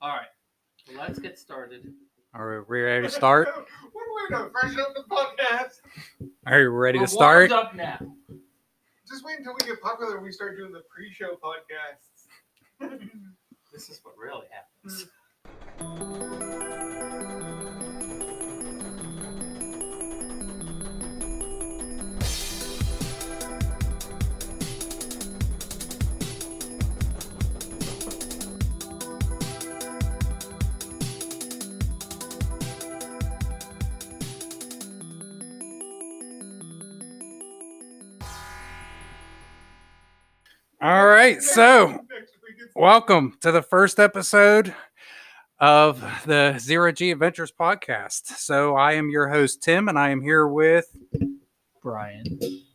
All right. Well, let's get started. Are we ready to start? What are we doing? Freshen up the podcast. Are you ready We're to start? warmed up now. Just wait until we get popular and we start doing the pre-show podcasts. This is what really happens. All right. So, Next week it's- welcome to the first episode of the Zero G Adventures podcast. So, I am your host, Tim, and I am here with. Brian.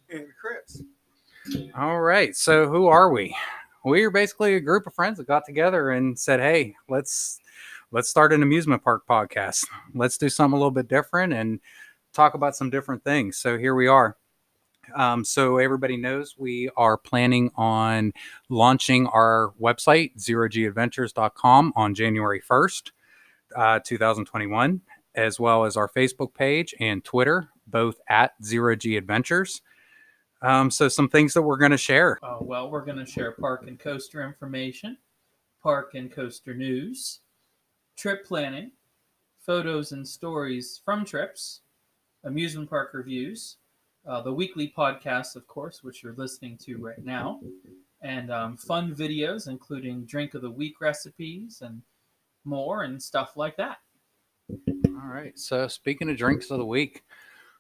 and Chris. All right. So, who are we? We are basically a group of friends that got together and said, "Hey, let's let's start an amusement park podcast. Let's do something a little bit different and talk about some different things." So here we are. Um, so everybody knows we are planning on launching our website zerogadventures.com on January 1st, uh, 2021, as well as our Facebook page and Twitter, both at Zero G Adventures. Um, so some things that we're going to share. Uh, well, we're going to share park and coaster information, park and coaster news, trip planning, photos and stories from trips, amusement park reviews, uh, the weekly podcast, of course, which you're listening to right now, and um, fun videos, including drink of the week recipes and more and stuff like that. All right. So speaking of drinks of the week,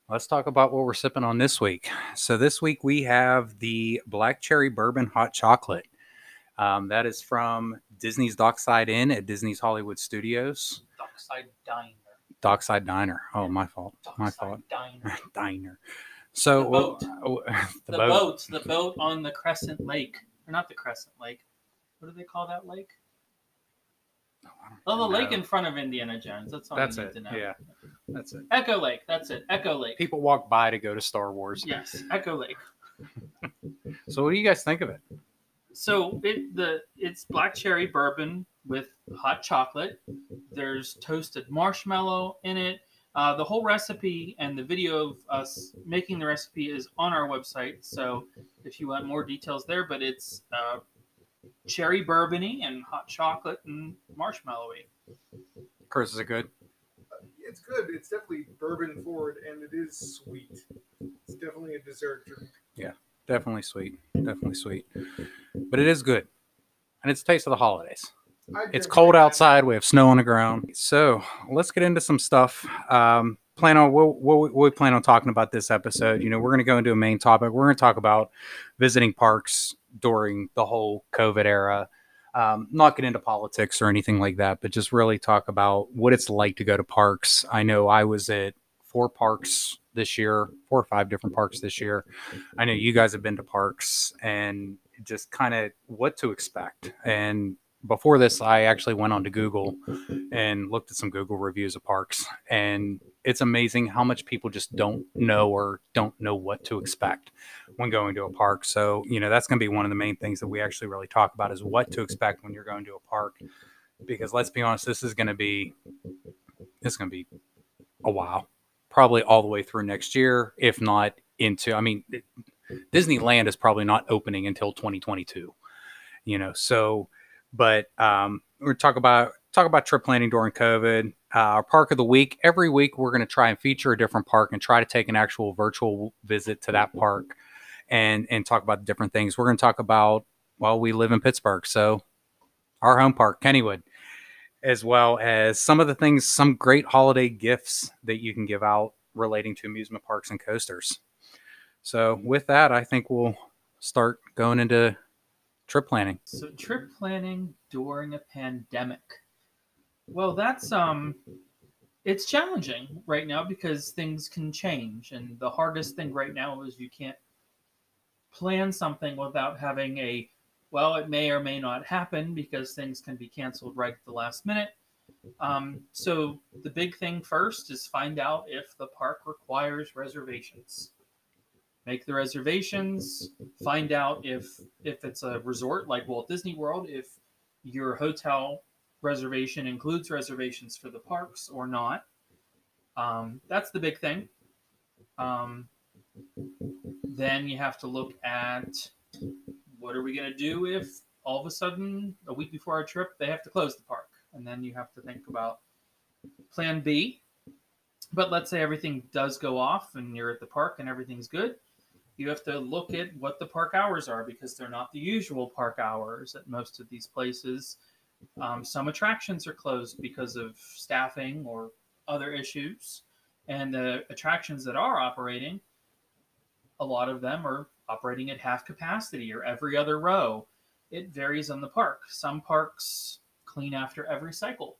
let's talk about what we're sipping on this week. So this week we have the Black Cherry Bourbon Hot Chocolate. Um, that is from Disney's Dockside Inn at Disney's Hollywood Studios. Dockside Diner. Dockside Diner. Oh, my fault. My fault. Diner. Diner. So The boat. oh, The, the, boat. the boat on the Crescent Lake, or not the Crescent Lake. What do they call that lake? Oh, oh the lake in front of Indiana Jones. That's all That's you need it, to know. yeah. That's it. Echo Lake. That's it. Echo Lake. People walk by to go to Star Wars. Yes, Echo Lake. So what do you guys think of it? So it the it's black cherry bourbon with hot chocolate. There's toasted marshmallow in it. Uh, the whole recipe and the video of us making the recipe is on our website. So if you want more details there, but it's uh, cherry bourbony and hot chocolate and marshmallowy. Chris, is it good? It's good. It's definitely bourbon forward and it is sweet. It's definitely a dessert drink. Yeah, definitely sweet. Definitely sweet. But it is good. And it's taste of the holidays. It's cold outside. We have snow on the ground. So let's get into some stuff. Um, plan on what, what, we- what we plan on talking about this episode. You know, we're going to go into a main topic. We're going to talk about visiting parks during the whole COVID era. Um, not get into politics or anything like that, but just really talk about what it's like to go to parks. I know I was at four parks this year, four or five different parks this year. I know you guys have been to parks and just kind of what to expect. And before this, I actually went onto Google and looked at some Google reviews of parks, and it's amazing how much people just don't know or don't know what to expect when going to a park. So, you know, that's going to be one of the main things that we actually really talk about is what to expect when you're going to a park. Because let's be honest, this is going to be this is going to be a while, probably all the way through next year, if not into. I mean, Disneyland is probably not opening until 2022. You know, so but um, we're talk about talk about trip planning during COVID. Uh, our park of the week every week we're going to try and feature a different park and try to take an actual virtual visit to that park and and talk about different things. We're going to talk about well, we live in Pittsburgh, so our home park, Kennywood, as well as some of the things, some great holiday gifts that you can give out relating to amusement parks and coasters. So with that, I think we'll start going into trip planning. So trip planning during a pandemic. Well, that's um it's challenging right now because things can change and the hardest thing right now is you can't plan something without having a well, it may or may not happen because things can be canceled right at the last minute. Um, so the big thing first is find out if the park requires reservations. Make the reservations. Find out if if it's a resort like Walt Disney World, if your hotel reservation includes reservations for the parks or not. Um, that's the big thing. Um, then you have to look at what are we going to do if all of a sudden, a week before our trip, they have to close the park. And then you have to think about plan B. But let's say everything does go off and you're at the park and everything's good. You have to look at what the park hours are because they're not the usual park hours at most of these places. Um, some attractions are closed because of staffing or other issues. And the attractions that are operating, a lot of them are operating at half capacity or every other row. It varies on the park. Some parks clean after every cycle.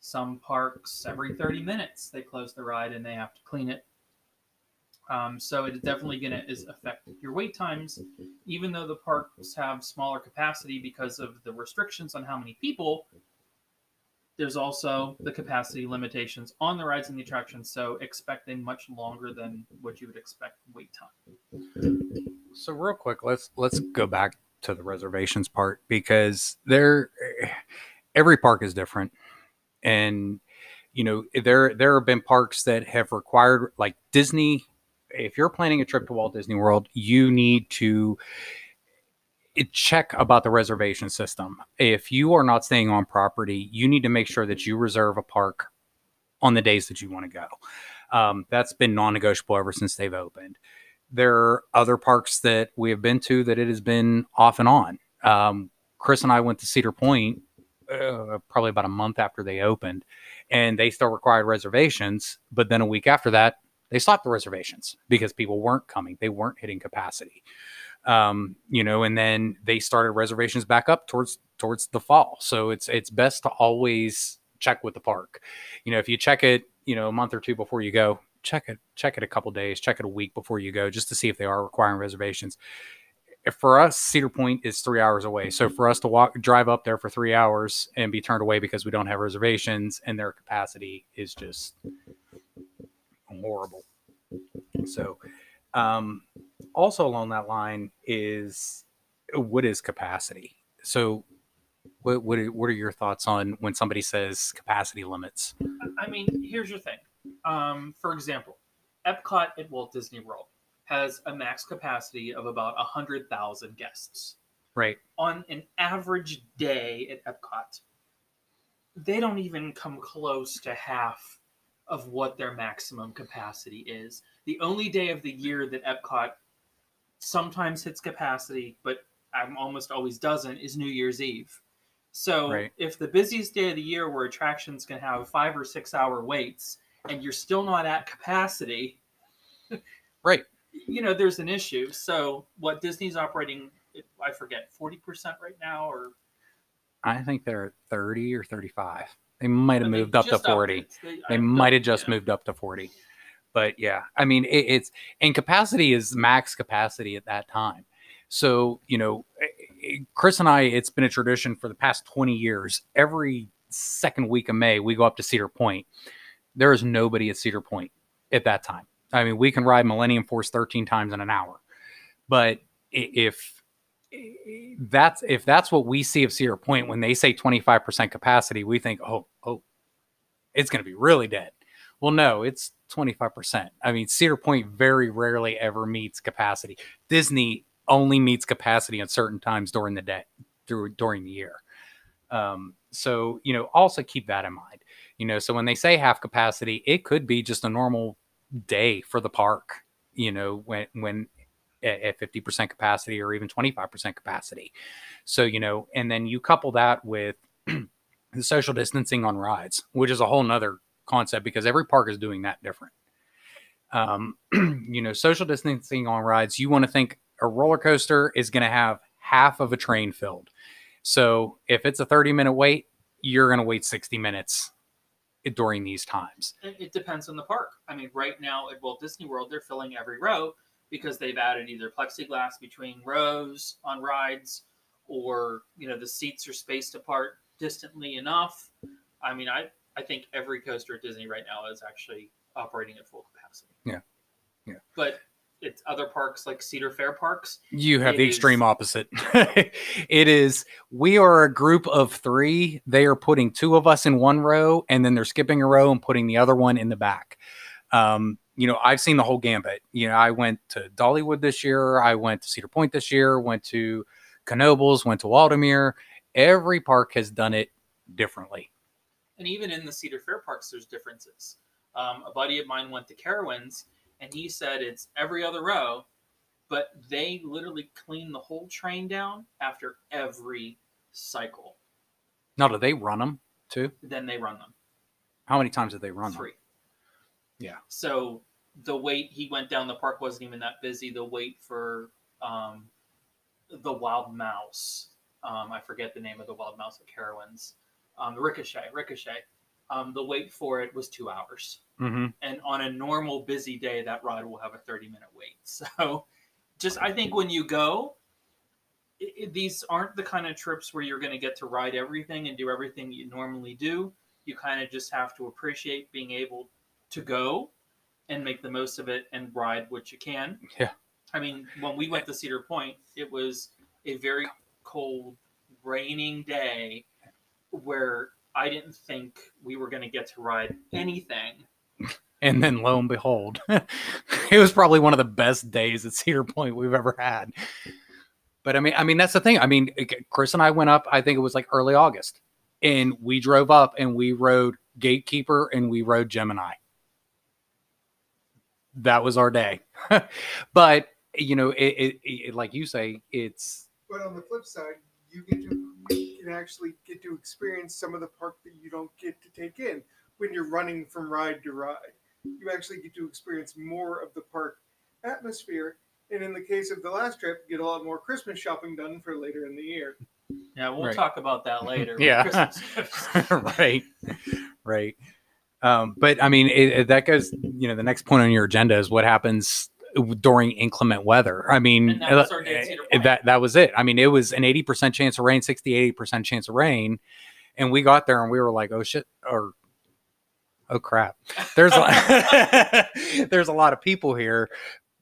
Some parks, every 30 minutes, they close the ride and they have to clean it. Um, so it is definitely going to affect your wait times, even though the parks have smaller capacity because of the restrictions on how many people. There's also the capacity limitations on the rides and the attractions, so expecting much longer than what you would expect wait time. So real quick, let's let's go back to the reservations part because there every park is different. And you know, there there have been parks that have required like Disney if you're planning a trip to Walt Disney World, you need to eh, check about the reservation system. If you are not staying on property, you need to make sure that you reserve a park on the days that you want to go. Um, that's been non-negotiable ever since they've opened. There are other parks that we have been to that it has been off and on. Um, Chris and I went to Cedar Point uh, probably about a month after they opened, and they still required reservations. But then a week after that, they stopped the reservations because people weren't coming. They weren't hitting capacity. Um, you know, and then they started reservations back up towards towards the fall. So it's it's best to always check with the park. You know, if you check it, you know, a month or two before you go, check it check it a couple days, check it a week before you go, just to see if they are requiring reservations. For us, Cedar Point is three hours away. So for us to walk drive up there for three hours and be turned away because we don't have reservations and their capacity is just horrible. So, um, also along that line is what is capacity? So, what what are, what are your thoughts on when somebody says capacity limits? I mean, here's your thing. Um, for example, Epcot at Walt Disney World has a max capacity of about 100,000 guests. Right. On an average day at Epcot, they don't even come close to half of what their maximum capacity is. The only day of the year that Epcot sometimes hits capacity, but I'm almost always doesn't, is New Year's Eve. So Right. if the busiest day of the year where attractions can have five or six hour waits and you're still not at capacity, Right. you know, there's an issue. So what Disney's operating, I forget, 40% right now or I think they're at 30 or 35. They might have moved up to 40. it. They, They might have just yeah. moved up to 40. But yeah, I mean, it, it's and capacity is max capacity at that time. So, you know, eh, eh, Chris and I, it's been a tradition for the past 20 years. Every second week of May, we go up to Cedar Point. There is nobody at Cedar Point at that time. I mean, we can ride Millennium Force 13 times in an hour. But if that's if that's what we see of Cedar Point when they say 25% capacity, we think, oh, oh, it's going to be really dead. Well, no, it's 25%. I mean, Cedar Point very rarely ever meets capacity. Disney only meets capacity at certain times during the day, through during the year. Um, so, you know, also keep that in mind. You know, so when they say half capacity, it could be just a normal day for the park, you know, when when at, at 50% capacity or even 25% capacity. So, you know, and then you couple that with the social distancing on rides, which is a whole nother concept because every park is doing that different. Um, you know, social distancing on rides, you want to think a roller coaster is going to have half of a train filled. So if it's a 30 minute wait, you're going to wait 60 minutes during these times. It, it depends on the park. I mean, right now at Walt Disney World, they're filling every row because they've added either plexiglass between rows on rides, or you know the seats are spaced apart distantly enough. I mean, I I think every coaster at Disney right now is actually operating at full capacity. Yeah. Yeah. But it's other parks like Cedar Fair parks. You have It the is- extreme opposite. it is we are a group of three. They are putting two of us in one row, and then they're skipping a row and putting the other one in the back. Um, you know, I've seen the whole gambit. You know, I went to Dollywood this year. I went to Cedar Point this year. Went to Knoebels. Went to Waldameer. Every park has done it differently. And even in the Cedar Fair parks, there's differences. Um, a buddy of mine went to Carowinds, and he said it's every other row, but they literally clean the whole train down after every cycle. Now, do they run them too? Then they run them. How many times did they run them? Yeah. So the wait he went down the park wasn't even that busy. The wait for um, the wild mouse. Um, I forget the name of the wild mouse at Carowinds. Um, the ricochet, ricochet. Um, the wait for it was two hours, Mm-hmm. and on a normal busy day, that ride will have a thirty minute wait. So, just I think when you go, i i- these aren't the kind of trips where you're going to get to ride everything and do everything you normally do. You kind of just have to appreciate being able to go and make the most of it and ride what you can. Yeah. I mean, when we went to Cedar Point, it was a very cold, raining day where I didn't think we were going to get to ride mm. anything. And then lo and behold, it was probably one of the best days at Cedar Point we've ever had. But I mean, I mean that's the thing. I mean, Chris and I went up. I think it was like early August, and we drove up and we rode Gatekeeper and we rode Gemini. That was our day. but you know, it, it, it like you say, it's But on the flip side, you get to you can actually get to experience some of the park that you don't get to take in when you're running from ride to ride. You actually get to experience more of the park atmosphere. And in the case of the last trip, get a lot more Christmas shopping done for later in the year. Yeah, we'll Right. talk about that later. Yeah. Christmas gifts. right, right. Um, but I mean, it, it- that goes. You know, the next point on your agenda is what happens during inclement weather. I mean, that was our day at Cedar uh, that that was it. I mean, it was an eighty percent chance of rain, 60 80 percent chance of rain, and we got there and we were like, oh shit, or oh crap. There's a, there's a lot of people here.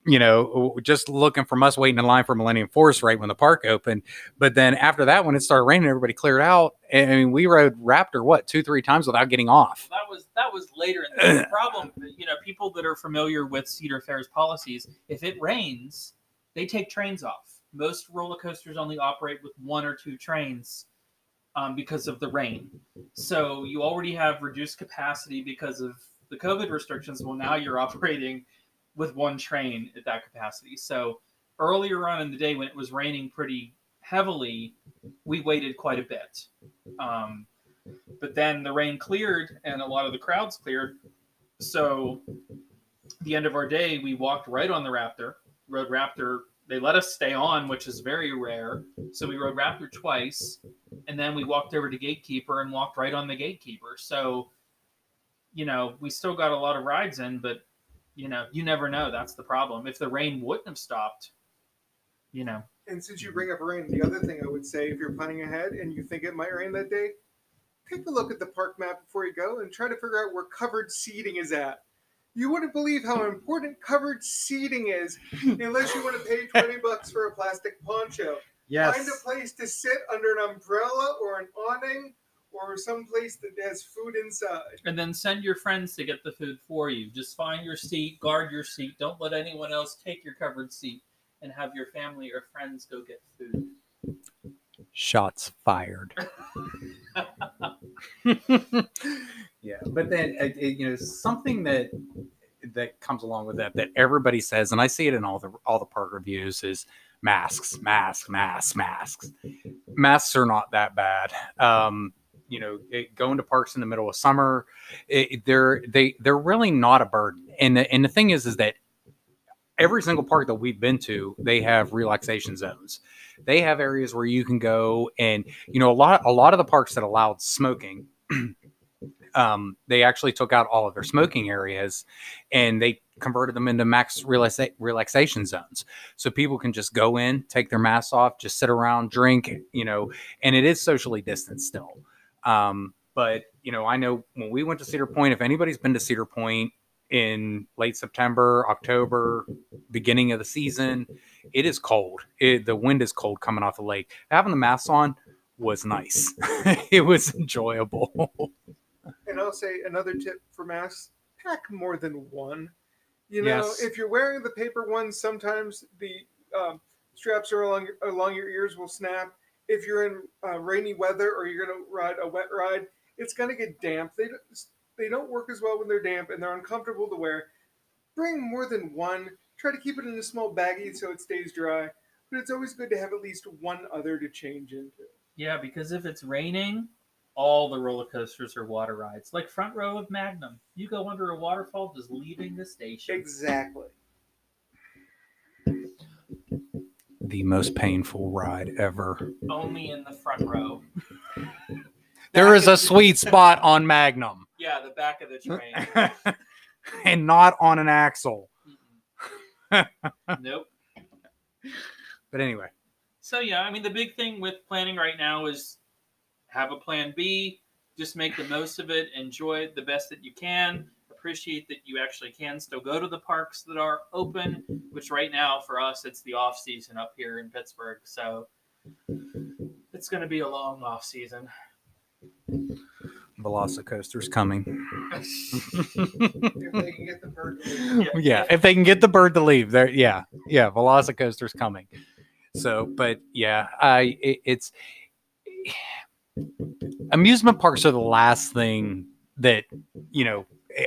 You know, just looking from us waiting in line for Millennium Force right when the park opened. But then after that, when it started raining, everybody cleared out. And I mean, we rode Raptor what two, three times without getting off. that was that was later in the problem. You know, people that are familiar with Cedar Fair's policies, if it rains, they take trains off. Most roller coasters only operate with one or two trains um, because of the rain. So you already have reduced capacity because of the COVID restrictions. Well, now you're operating with one train at that capacity. So earlier on in the day when it was raining pretty heavily, we waited quite a bit. Um, but then the rain cleared and a lot of the crowds cleared. So the end of our day, we walked right on the Raptor, rode Raptor. They let us stay on, which is very rare. So we rode Raptor twice, and then we walked over to Gatekeeper and walked right on the Gatekeeper. So, you know, we still got a lot of rides in, but you know, you never know. That's the problem. If the rain wouldn't have stopped, you know, And since you bring up rain, the other thing I would say if you're planning ahead and you think it might rain that day, take a look at the park map before you go and try to figure out where covered seating is at. You wouldn't believe how important covered seating is unless you want to pay 20 bucks for a plastic poncho. Yes. Find a place to sit under an umbrella or an awning or some place that has food inside. and then send your friends to get the food for you. Just find your seat, guard your seat. Don't let anyone else take your covered seat, and have your family or friends go get food. Shots fired. yeah, but then uh, it- you know something that that comes along with that that everybody says, and I see it in all the all the park reviews is masks, masks, masks, masks. Masks are not that bad. Um, you know, it, going to parks in the middle of summer, it, they're they they're really not a burden. And the, and the thing is, is that every single park that we've been to, they have relaxation zones. They have areas where you can go and you know a lot a lot of the parks that allowed smoking um, they actually took out all of their smoking areas and they converted them into max relaxa- relaxation zones so people can just go in take their masks off just sit around drink you know and it is socially distanced still um, but you know i know when we went to cedar point if anybody's been to cedar point in late September, October, beginning of the season, it is cold. It, the wind is cold coming off the lake. Having the masks on was nice. it was enjoyable. And I'll say another tip for masks: pack more than one. You know, Yes. if you're wearing the paper ones, sometimes the um, straps are along along your ears will snap. If you're in uh, rainy weather or you're gonna ride a wet ride, it's gonna get damp. They don't, they don't work as well when they're damp and they're uncomfortable to wear. Bring more than one. Try to keep it in a small baggie so it stays dry. But it's always good to have at least one other to change into. Yeah, because if it's raining, all the roller coasters are water rides. Like front row of Magnum, you go under a waterfall just leaving the station. Exactly. The most painful ride ever. Only in the front row. There is a sweet spot on Magnum Yeah, the back of the train. and not on an axle. Nope. But anyway, So yeah, I mean the big thing with planning right now is have a plan B, just make the most of it, enjoy it the best that you can, appreciate that you actually can still go to the parks that are open, which right now for us it's the off season up here in Pittsburgh. So it's going to be a long off season. Velocicoaster's coming. If they can get the bird. to leave. yeah, if they can get the bird to leave, there. Yeah, yeah, Velocicoaster's coming. So, but yeah, I it, it's amusement parks are the last thing that you know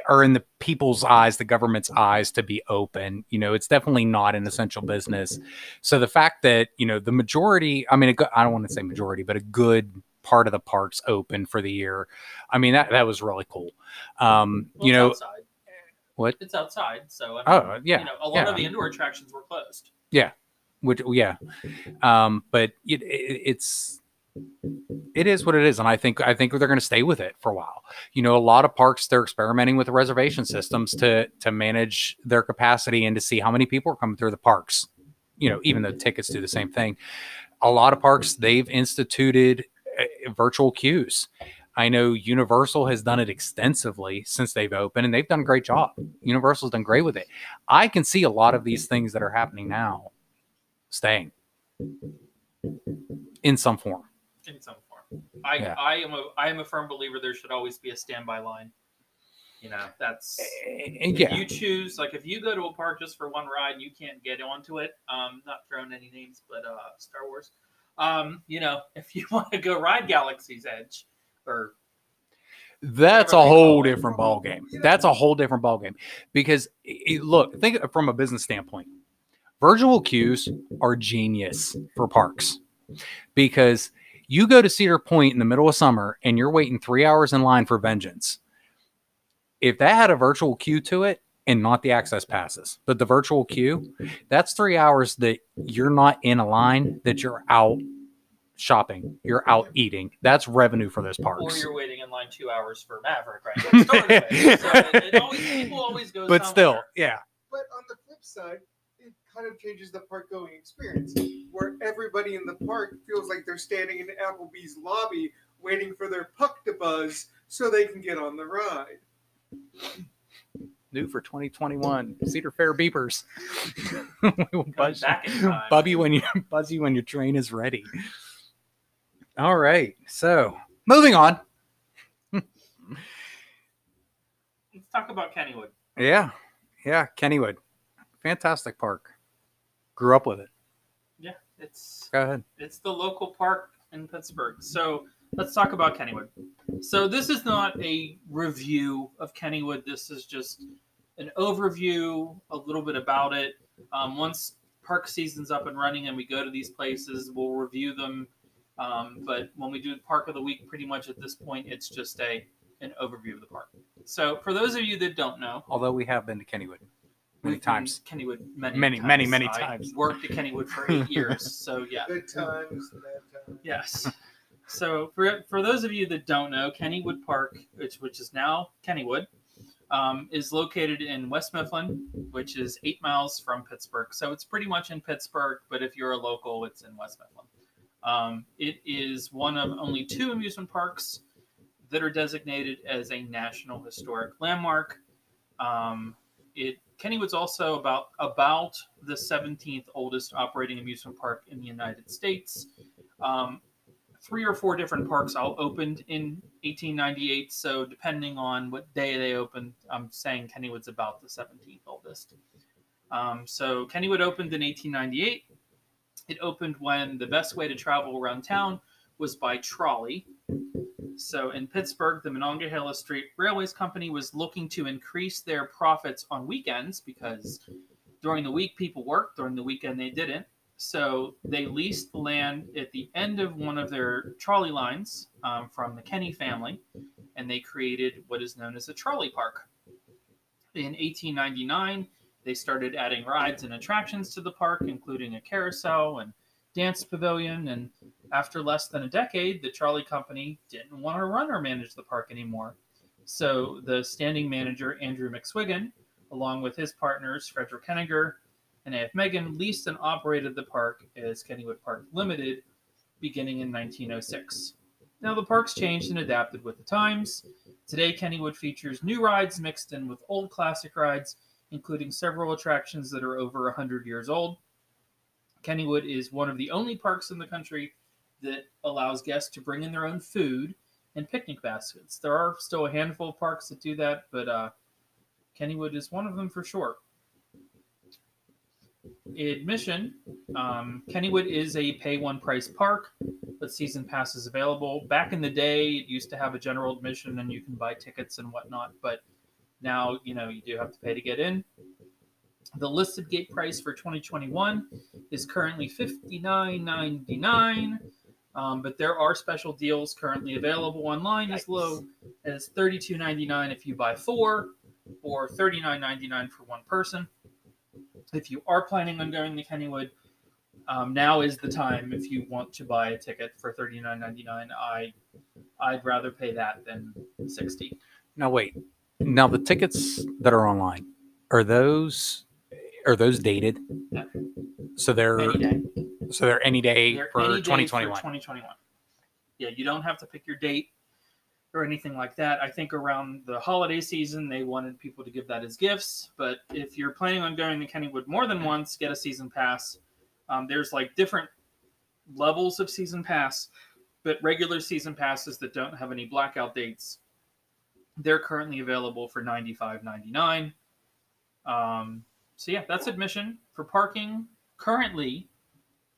are in the people's eyes, the government's eyes, to be open. You know, it's definitely not an essential business. So the fact that you know the majority, I mean, I don't want to say majority, but a good part of the parks open for the year. I mean, that that was really cool. Um, Well, you know, outside. what? It's outside, so I mean, Oh, yeah, you know, a lot yeah. of the indoor attractions were closed. Yeah. Which yeah um but it, it it's it is what it is and i think i think they're going to stay with it for a while you know a lot of parks they're experimenting with the reservation systems to to manage their capacity and to see how many people are coming through the parks you know even though tickets do the same thing a lot of parks they've instituted uh, virtual queues I know Universal has done it extensively since they've opened, and they've done a great job. Universal's done great with it. I can see a lot of these things that are happening now staying in some form. In some form. I Yeah. I am a I am a firm believer there should always be a standby line. You know, that's And if yeah, you choose like if you go to a park just for one ride and you can't get onto it, um, not throwing any names, but uh, Star Wars. Um, you know, if you want to go ride Galaxy's Edge or that's a whole different ball game. That's a whole different ball game because it, look, think from a business standpoint. Virtual queues are genius for parks because you go to Cedar Point in the middle of summer and you're waiting three hours in line for Vengeance. If that had a virtual queue to it and not the access passes, but the virtual queue, that's three hours that you're not in a line, that you're out shopping, you're out eating. That's revenue for those parks. or you're waiting in line two hours for Maverick, right? Like so it, it always, people always go. but still, yeah. But on the flip side, it kind of changes the park going experience, where everybody in the park feels like they're standing in Applebee's lobby waiting for their puck to buzz so they can get on the ride. New for 2021, Cedar Fair beepers. we will buzz, back in time. buzz you when you buzz you when your train is ready. All right, so moving on. Let's talk about Kennywood. Yeah, yeah, Kennywood, fantastic park. Grew up with it. Yeah, it's Go ahead. it's the local park in Pittsburgh. So let's talk about Kennywood. So this is not a review of Kennywood. This is just an overview, a little bit about it. Um, once park season's up and running and we go to these places, we'll review them. Um, but when we do the park of the week, pretty much at this point, it's just a an overview of the park. So for those of you that don't know, Although we have been to Kennywood many we've times. Kennywood many, Many, many, many I times. Worked at Kennywood for eight years, so yeah. Good times, bad times. Yes. So for for those of you that don't know, Kennywood Park, which which is now Kennywood, um, is located in West Mifflin, which is eight miles from Pittsburgh. So it's pretty much in Pittsburgh, but if you're a local, it's in West Mifflin. Um, it is one of only two amusement parks that are designated as a National Historic Landmark. Um, it Kennywood's also about about the 17th oldest operating amusement park in the United States. Um, three or four different parks all opened in 1898. So depending on what day they opened, I'm saying Kennywood's about the 17th oldest. Um, so Kennywood opened in 1898. It opened when the best way to travel around town was by trolley. So in Pittsburgh, the Monongahela Street Railways Company was looking to increase their profits on weekends because during the week people worked, during the weekend they didn't. So they leased the land at the end of one of their trolley lines um, from the Kenny family, and they created what is known as a trolley park. In 1899, they started adding rides and attractions to the park, including a carousel and dance pavilion. And after less than a decade, the trolley company didn't want to run or manage the park anymore. So the standing manager, Andrew McSwigan, along with his partners, Frederick Henninger and A.F. Megan, leased and operated the park as Kennywood Park Limited beginning in 1906. Now, the park's changed and adapted with the times. Today, Kennywood features new rides mixed in with old classic rides, including several attractions that are over 100 years old. Kennywood is one of the only parks in the country that allows guests to bring in their own food and picnic baskets. There are still a handful of parks that do that, but uh, Kennywood is one of them for sure. Admission um, Kennywood is a pay one price park, but season pass is available. Back in the day, it used to have a general admission and you can buy tickets and whatnot, but now you know you do have to pay to get in. The listed gate price for 2021 is currently $59.99, um, but there are special deals currently available online as low as $32.99 if you buy four, or $39.99 for one person. If you are planning on going to Kennywood, um, now is the time if you want to buy a ticket for $39.99. I I'd rather pay that than 60. Now wait. Now the tickets that are online are those are those dated? Yeah. So they're. So they're any day They're for any day 2021. 2021. Yeah, you don't have to pick your date or anything like that. I think around the holiday season, they wanted people to give that as gifts. But if you're planning on going to Kennywood more than once, get a season pass. Um, there's like different levels of season pass, but regular season passes that don't have any blackout dates, they're currently available for $95.99. Um, so yeah, that's admission for parking. Currently,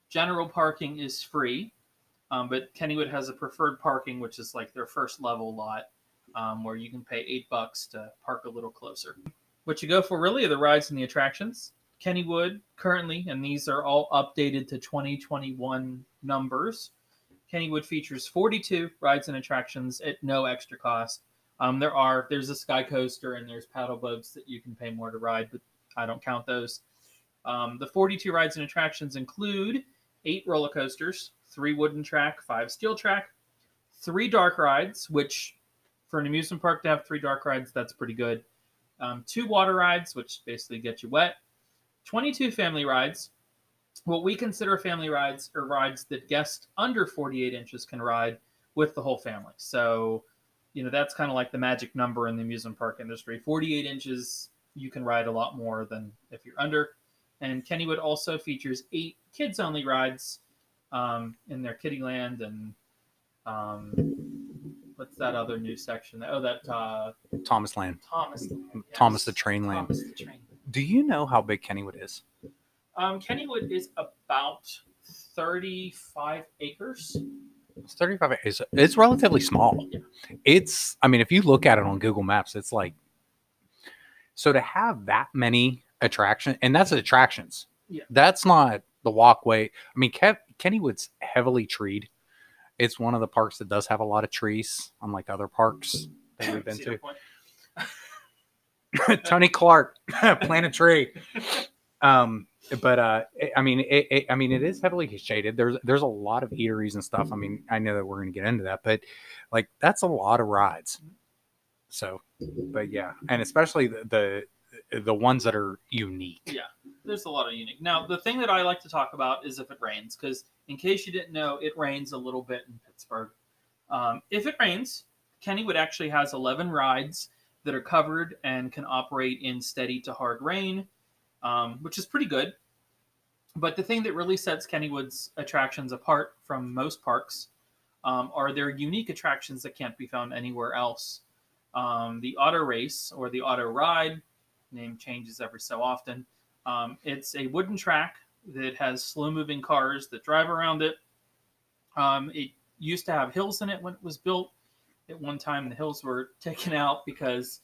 general parking is free, um, but Kennywood has a preferred parking, which is like their first level lot, um, where you can pay eight bucks to park a little closer. What you go for really are the rides and the attractions. Kennywood currently, and these are all updated to 2021 numbers. Kennywood features 42 rides and attractions at no extra cost. Um, there are there's a sky coaster and there's paddle boats that you can pay more to ride, but I don't count those. Um, the 42 rides and attractions include eight roller coasters, three wooden track, five steel track, three dark rides, which for an amusement park to have three dark rides, that's pretty good. Um, two water rides, which basically get you wet. 22 family rides. What we consider family rides are rides that guests under 48 inches can ride with the whole family. So, you know, that's kind of like the magic number in the amusement park industry. 48 inches, you can ride a lot more than if you're under. And Kennywood also features eight kids only rides um, in their Kittyland and um, what's that other new section? Oh, that uh, Thomas Land. Thomas. yes. Thomas the Train Land. Thomas the Train. Do you know how big Kennywood is? Um, Kennywood is about 35 acres. It's 35 it's, it's relatively small. Yeah. It's I mean if you look at it on Google Maps it's like so to have that many attraction and that's attractions. Yeah. That's not the walkway. I mean Kev, Kennywood's heavily treed. It's one of the parks that does have a lot of trees unlike other parks that we've been to. Tony Clark, plant a tree. Um, but uh, it- I mean, it, it, I mean, it is heavily shaded. There's there's a lot of eateries and stuff. I mean, I know that we're going to get into that, but like that's a lot of rides. So, but yeah, and especially the the, the ones that are unique. Yeah. There's a lot of unique. Now, the thing that I like to talk about is if it rains, because in case you didn't know, it rains a little bit in Pittsburgh. Um, if it rains, Kennywood actually has 11 rides that are covered and can operate in steady to hard rain, um, which is pretty good. But the thing that really sets Kennywood's attractions apart from most parks um, are their unique attractions that can't be found anywhere else. Um, the auto race or the auto ride, name changes every so often. Um, it's a wooden track that has slow moving cars that drive around it. Um, it used to have hills in it when it was built. At one time, the hills were taken out because,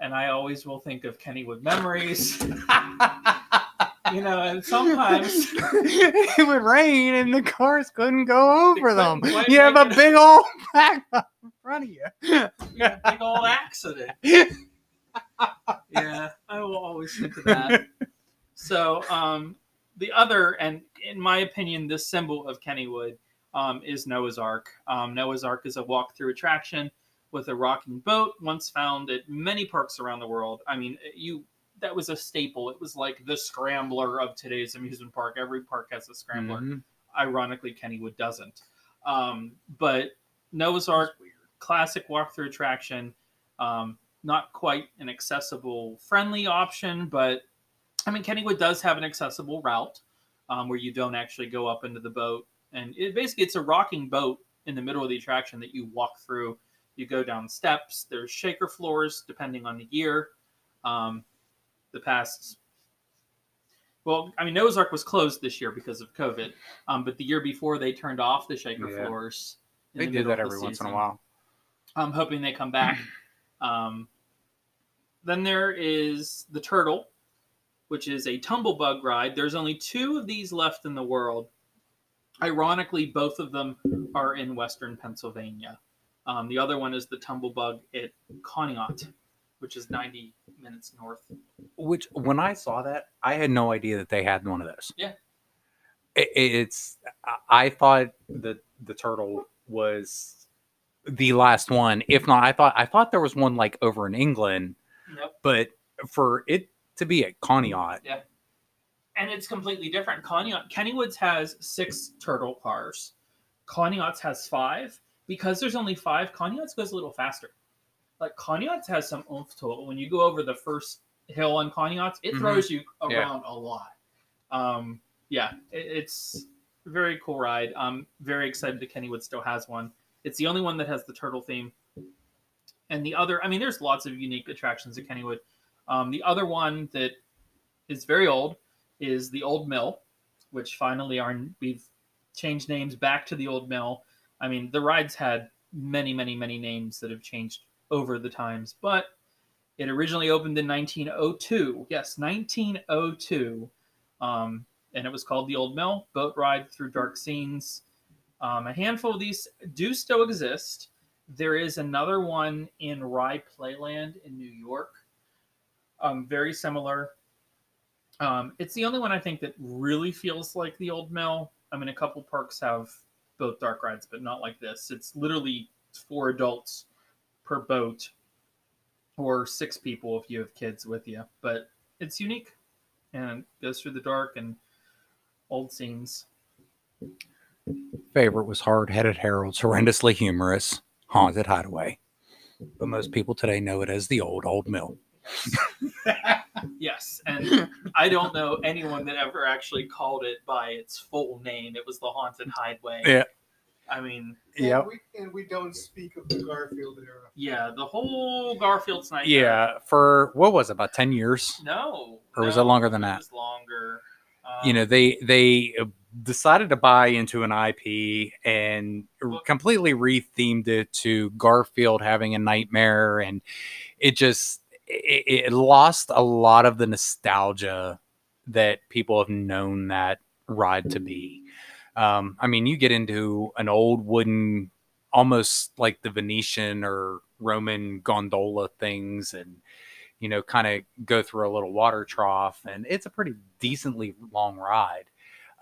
and I always will think of Kennywood memories. you know, and sometimes it would rain and the cars couldn't go over them. You have a big old back in front of you. you big old accident. Yeah, I will always think of that. So, um, the other, and in my opinion, this symbol of Kennywood um, is Noah's Ark. Um, Noah's Ark is a walk-through attraction with a rocking boat, once found at many parks around the world. I mean, you that was a staple. It was like the scrambler of today's amusement park. Every park has a scrambler. Mhm. Ironically, Kennywood doesn't. Um, but Noah's Ark, classic walkthrough attraction. Um, not quite an accessible, friendly option, but I mean, Kennywood does have an accessible route um, where you don't actually go up into the boat, and it basically it's a rocking boat in the middle of the attraction that you walk through. You go down steps. There's shaker floors depending on the year. Um, the past, well, I mean, Noah's Ark was closed this year because of COVID, um, but the year before they turned off the shaker Yeah. floors. They the do that the every once in a while. I'm hoping they come back. Um, then there is the Turtle, which is a tumblebug ride. There's only two of these left in the world. Ironically, both of them are in western Pennsylvania. Um, the other one is the Tumblebug at Conneaut, which is 90 minutes north. Which, when I saw that, I had no idea that they had one of those. Yeah. It, it's. I- thought the the turtle was the last one. If not, I thought I thought there was one like over in England, Yep. but for it to be at Conneaut, Yeah. and it's completely different. Conneaut, Kennywood's has six turtle cars. Conneaut's has five. Because there's only five, Conneaut's goes a little faster. Like Conneaut's has some oomph to it. When you go over the first hill on Conneaut's, it Mhm. throws you Yeah. around a lot. Um, yeah, it, it's a very cool ride. I'm very excited that Kennywood still has one. It's the only one that has the turtle theme. And the other, I mean, there's lots of unique attractions at Kennywood. Um, the other one that is very old is the Old Mill, which finally are we've changed names back to the Old Mill. I mean, the rides had many, many, many names that have changed over the times, but it originally opened in 1902. Yes, 1902, um, and it was called the Old Mill Boat Ride Through Dark Scenes. Um, a handful of these do still exist. There is another one in Rye Playland in New York, um, very similar. Um, it's the only one I think that really feels like the old mill. I mean, a couple parks have both dark rides, but not like this. It's literally four adults per boat, or six people if you have kids with you. But it's unique and goes through the dark and old scenes. favorite was Hard Headed Harold's horrendously humorous Haunted Hideaway. But most people today know it as the Old Old Mill. Yes, and I don't know anyone that ever actually called it by its full name. It was the Haunted Hideaway. Yeah. I mean, yeah, we, and we don't speak of the Garfield era. yeah, the whole Garfield's Nightmare. Yeah, for what was it, about 10 years? No. Or was no, it longer than it that? was longer. you Um, know they they uh, decided to buy into an IP and completely rethemed it to Garfield having a nightmare, and it just it, it lost a lot of the nostalgia that people have known that ride to be. Um, I mean, you get into an old wooden, almost like the Venetian or Roman gondola things, and you know, kind of go through a little water trough, and it's a pretty decently long ride.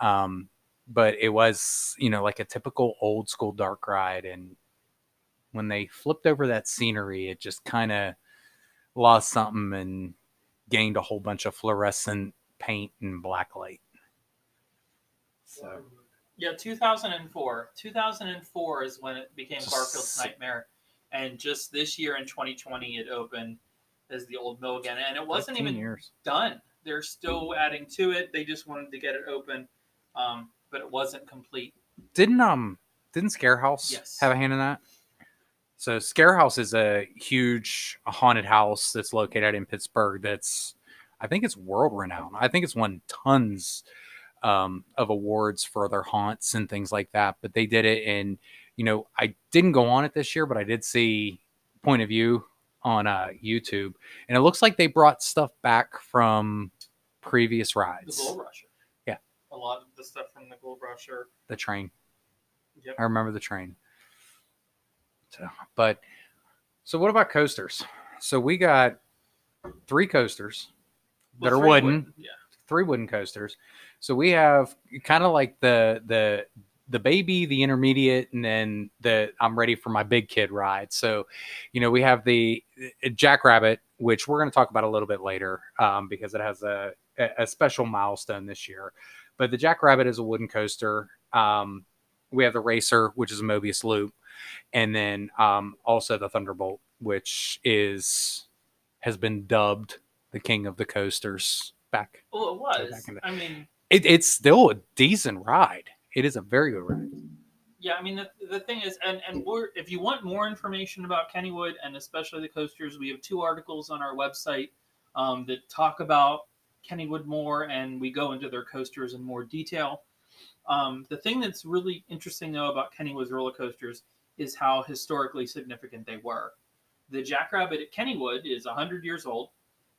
Um, but it was, you know, like a typical old school dark ride, and when they flipped over that scenery, it just kind of lost something and gained a whole bunch of fluorescent paint and black light. So Yeah, 2004. 2004 is when it became S- Garfield's Nightmare. and just this year in 2020 it opened as the old mill again, and it wasn't even years. done. They're still adding to it. They just wanted to get it open, um, but it wasn't complete. Didn't um didn't Scarehouse Yes. have a hand in that? So Scarehouse is a huge haunted house that's located in Pittsburgh. That's I think it's world renowned. I think it's won tons um, of awards for their haunts and things like that. But they did it, and you know I didn't go on it this year, but I did see Point of View on uh, YouTube, and it looks like they brought stuff back from previous The rides. Gold Rusher. A lot of the stuff from the Gold Rusher. The train. Yep. I remember the train. So, but so what about coasters? So we got three coasters that are wooden, Yeah. three wooden coasters. So we have kind of like the the the baby, the intermediate, and then the I'm ready for my big kid ride. So, you know, we have the uh, Jackrabbit, which we're going to talk about a little bit later um, because it has a a special milestone this year. But the Jackrabbit is a wooden coaster. Um, we have the Racer, which is a Mobius loop, and then um, also the Thunderbolt, which is has been dubbed the king of the coasters. Back, Well, it was. the- I mean, it, it's still a decent ride. It is a very good ride. yeah. I mean, the, the thing is, and and we're, if you want more information about Kennywood and especially the coasters, we have two articles on our website um, that talk about Kennywood more, and we go into their coasters in more detail. Um, the thing that's really interesting though about Kennywood's roller coasters is how historically significant they were. The Jackrabbit at Kennywood is 100 years old.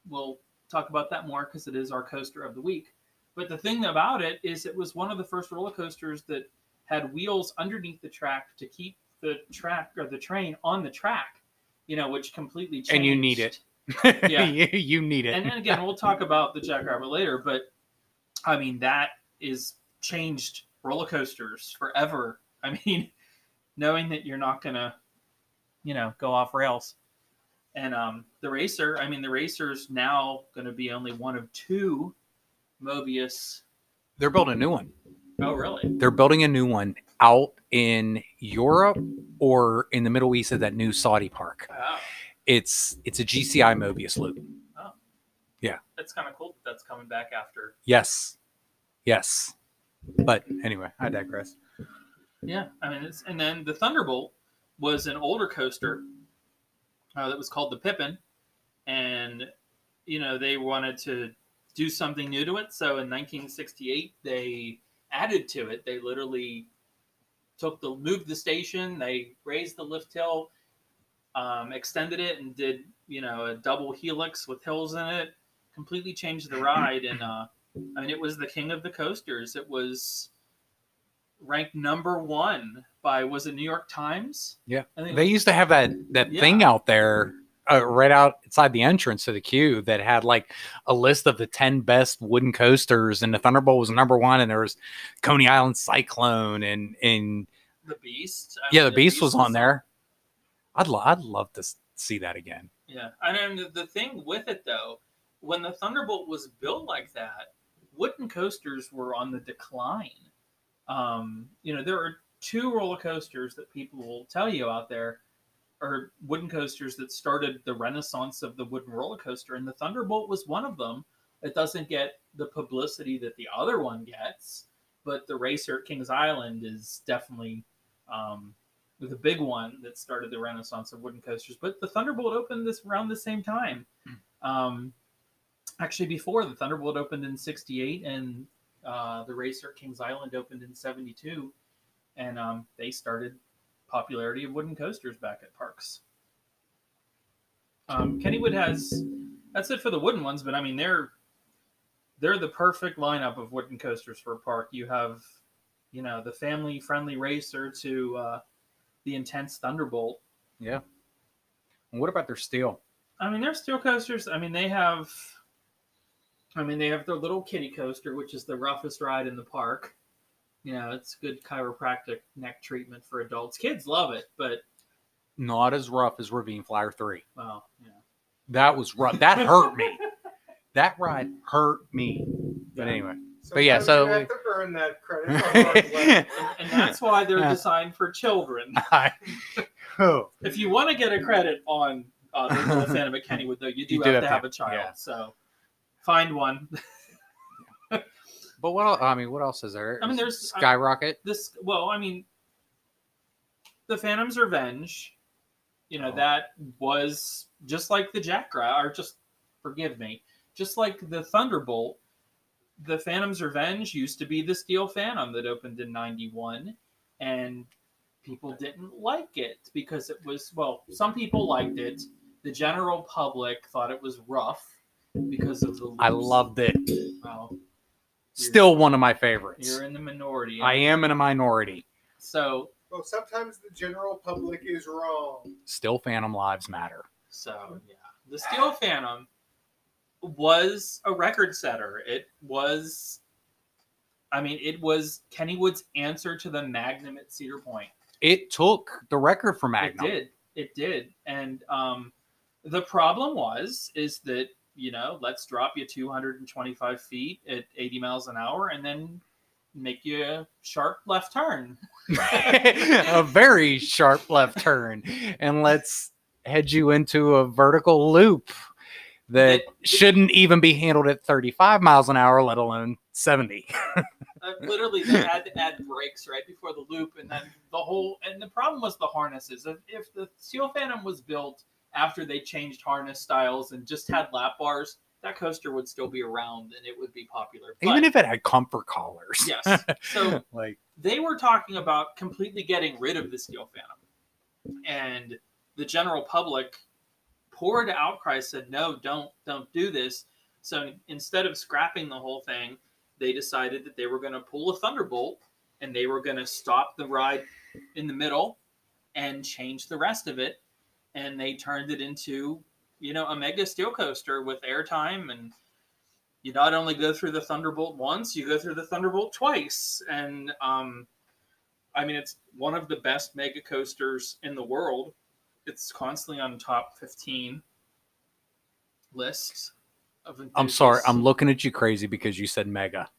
We'll talk about that more because it is our coaster of the week. But the thing about it is, it was one of the first roller coasters that had wheels underneath the track to keep the track or the train on the track, you know, which completely changed. And you need it. Yeah. you, you need it. And then again, we'll talk about the Jackrabbit later, but I mean, that is changed roller coasters forever. I mean, knowing that you're not going to, you know, go off rails. And um, the racer, I mean, the racer's now going to be only one of two Mobius. They're building a new one. Oh, really? They're building a new one out in Europe or in the Middle East at that new Saudi park. Wow. It's it's a GCI Mobius loop. Oh. Yeah. That's kind of cool. That's coming back after. Yes. Yes. But anyway, I digress. Yeah, I mean, it's, and then the Thunderbolt was an older coaster uh, that was called the Pippin, and you know they wanted to do something new to it. So in 1968, they added to it. They literally took the moved the station, they raised the lift hill, um, extended it, and did you know a double helix with hills in it. Completely changed the ride, and uh, I mean it was the king of the coasters. It was ranked number one by was it New York Times? Yeah. I think it They used to have that that Yeah. thing out there uh, right outside the entrance to the queue that had like a list of the 10 best wooden coasters and the Thunderbolt was number 1 and there was Coney Island Cyclone and and the Beast. I yeah, mean, the Beast was on there. I'd lo- I'd love to see that again. Yeah, and then the, thing with it though, when the Thunderbolt was built like that, wooden coasters were on the decline. Um, you know, there are two roller coasters that people will tell you out there are wooden coasters that started the renaissance of the wooden roller coaster, and the Thunderbolt was one of them. It doesn't get the publicity that the other one gets, but the racer at Kings Island is definitely um, the big one that started the renaissance of wooden coasters. But the Thunderbolt opened this around the same time. Um, actually, before the Thunderbolt opened in '68, and uh, the racer at Kings Island opened in '72, and um, they started popularity of wooden coasters back at parks. Um, Kennywood has that's it for the wooden ones, but I mean they're they're the perfect lineup of wooden coasters for a park. You have, you know, the family friendly racer to uh, the intense Thunderbolt. Yeah. And what about their steel? I mean, they're steel coasters. I mean, they have. I mean, they have their little kitty coaster, which is the roughest ride in the park. You know, it's good chiropractic neck treatment for adults. Kids love it, but Not as rough as Ravine Flyer 3. well, yeah. That was rough. That hurt me. That ride hurt me. But anyway. But yeah, so- you have to earn that credit. for hard work. And, and that's why they're Yeah. designed for children. I- Oh. If you want to get a credit on uh, the little Phantom at Kennywood, though, you do You have, to have a child. yeah. So find one. But what? el- I mean, what else is there? I mean, there's Skyrocket. this. Well, I mean, the Phantom's Revenge. You know Oh. that was just like the Jackrabbit, or just forgive me, just like the Thunderbolt. The Phantom's Revenge used to be the Steel Phantom that opened in '91, and people didn't like it because it was well. Some people liked it. The general public thought it was rough because of the. I loved it. Well, Still one of my favorites. you're in the minority. I am in a minority. So Well, sometimes the general public is wrong. Still, Phantom Lives matter. So yeah, the Steel Phantom was a record setter. It was, I mean, it was Kennywood's answer to the Magnum at Cedar Point. It took the record for Magnum. It did, it did, and um, the problem was is that you know let's drop you 225 feet at 80 miles an hour and then make you a sharp left turn. a very sharp left turn, and let's head you into a vertical loop that shouldn't even be handled at 35 miles an hour, let alone 70. Uh, literally they had to add brakes right before the loop and then the whole and the problem was the harnesses if, if the steel phantom was built after they changed harness styles and just had lap bars that coaster would still be around and it would be popular Even if it had comfort collars. yes so like, they were talking about completely getting rid of the steel phantom and the general public poured outcry said no don't don't do this. So instead of scrapping the whole thing they decided that they were going to pull a thunderbolt and they were going to stop the ride in the middle and change the rest of it. And they turned it into you know a mega steel coaster with airtime. And you not only go through the thunderbolt once you go through the thunderbolt twice. And um i mean it's one of the best mega coasters in the world it's constantly on top 15 lists of I'm sorry. I'm looking at you crazy because you said mega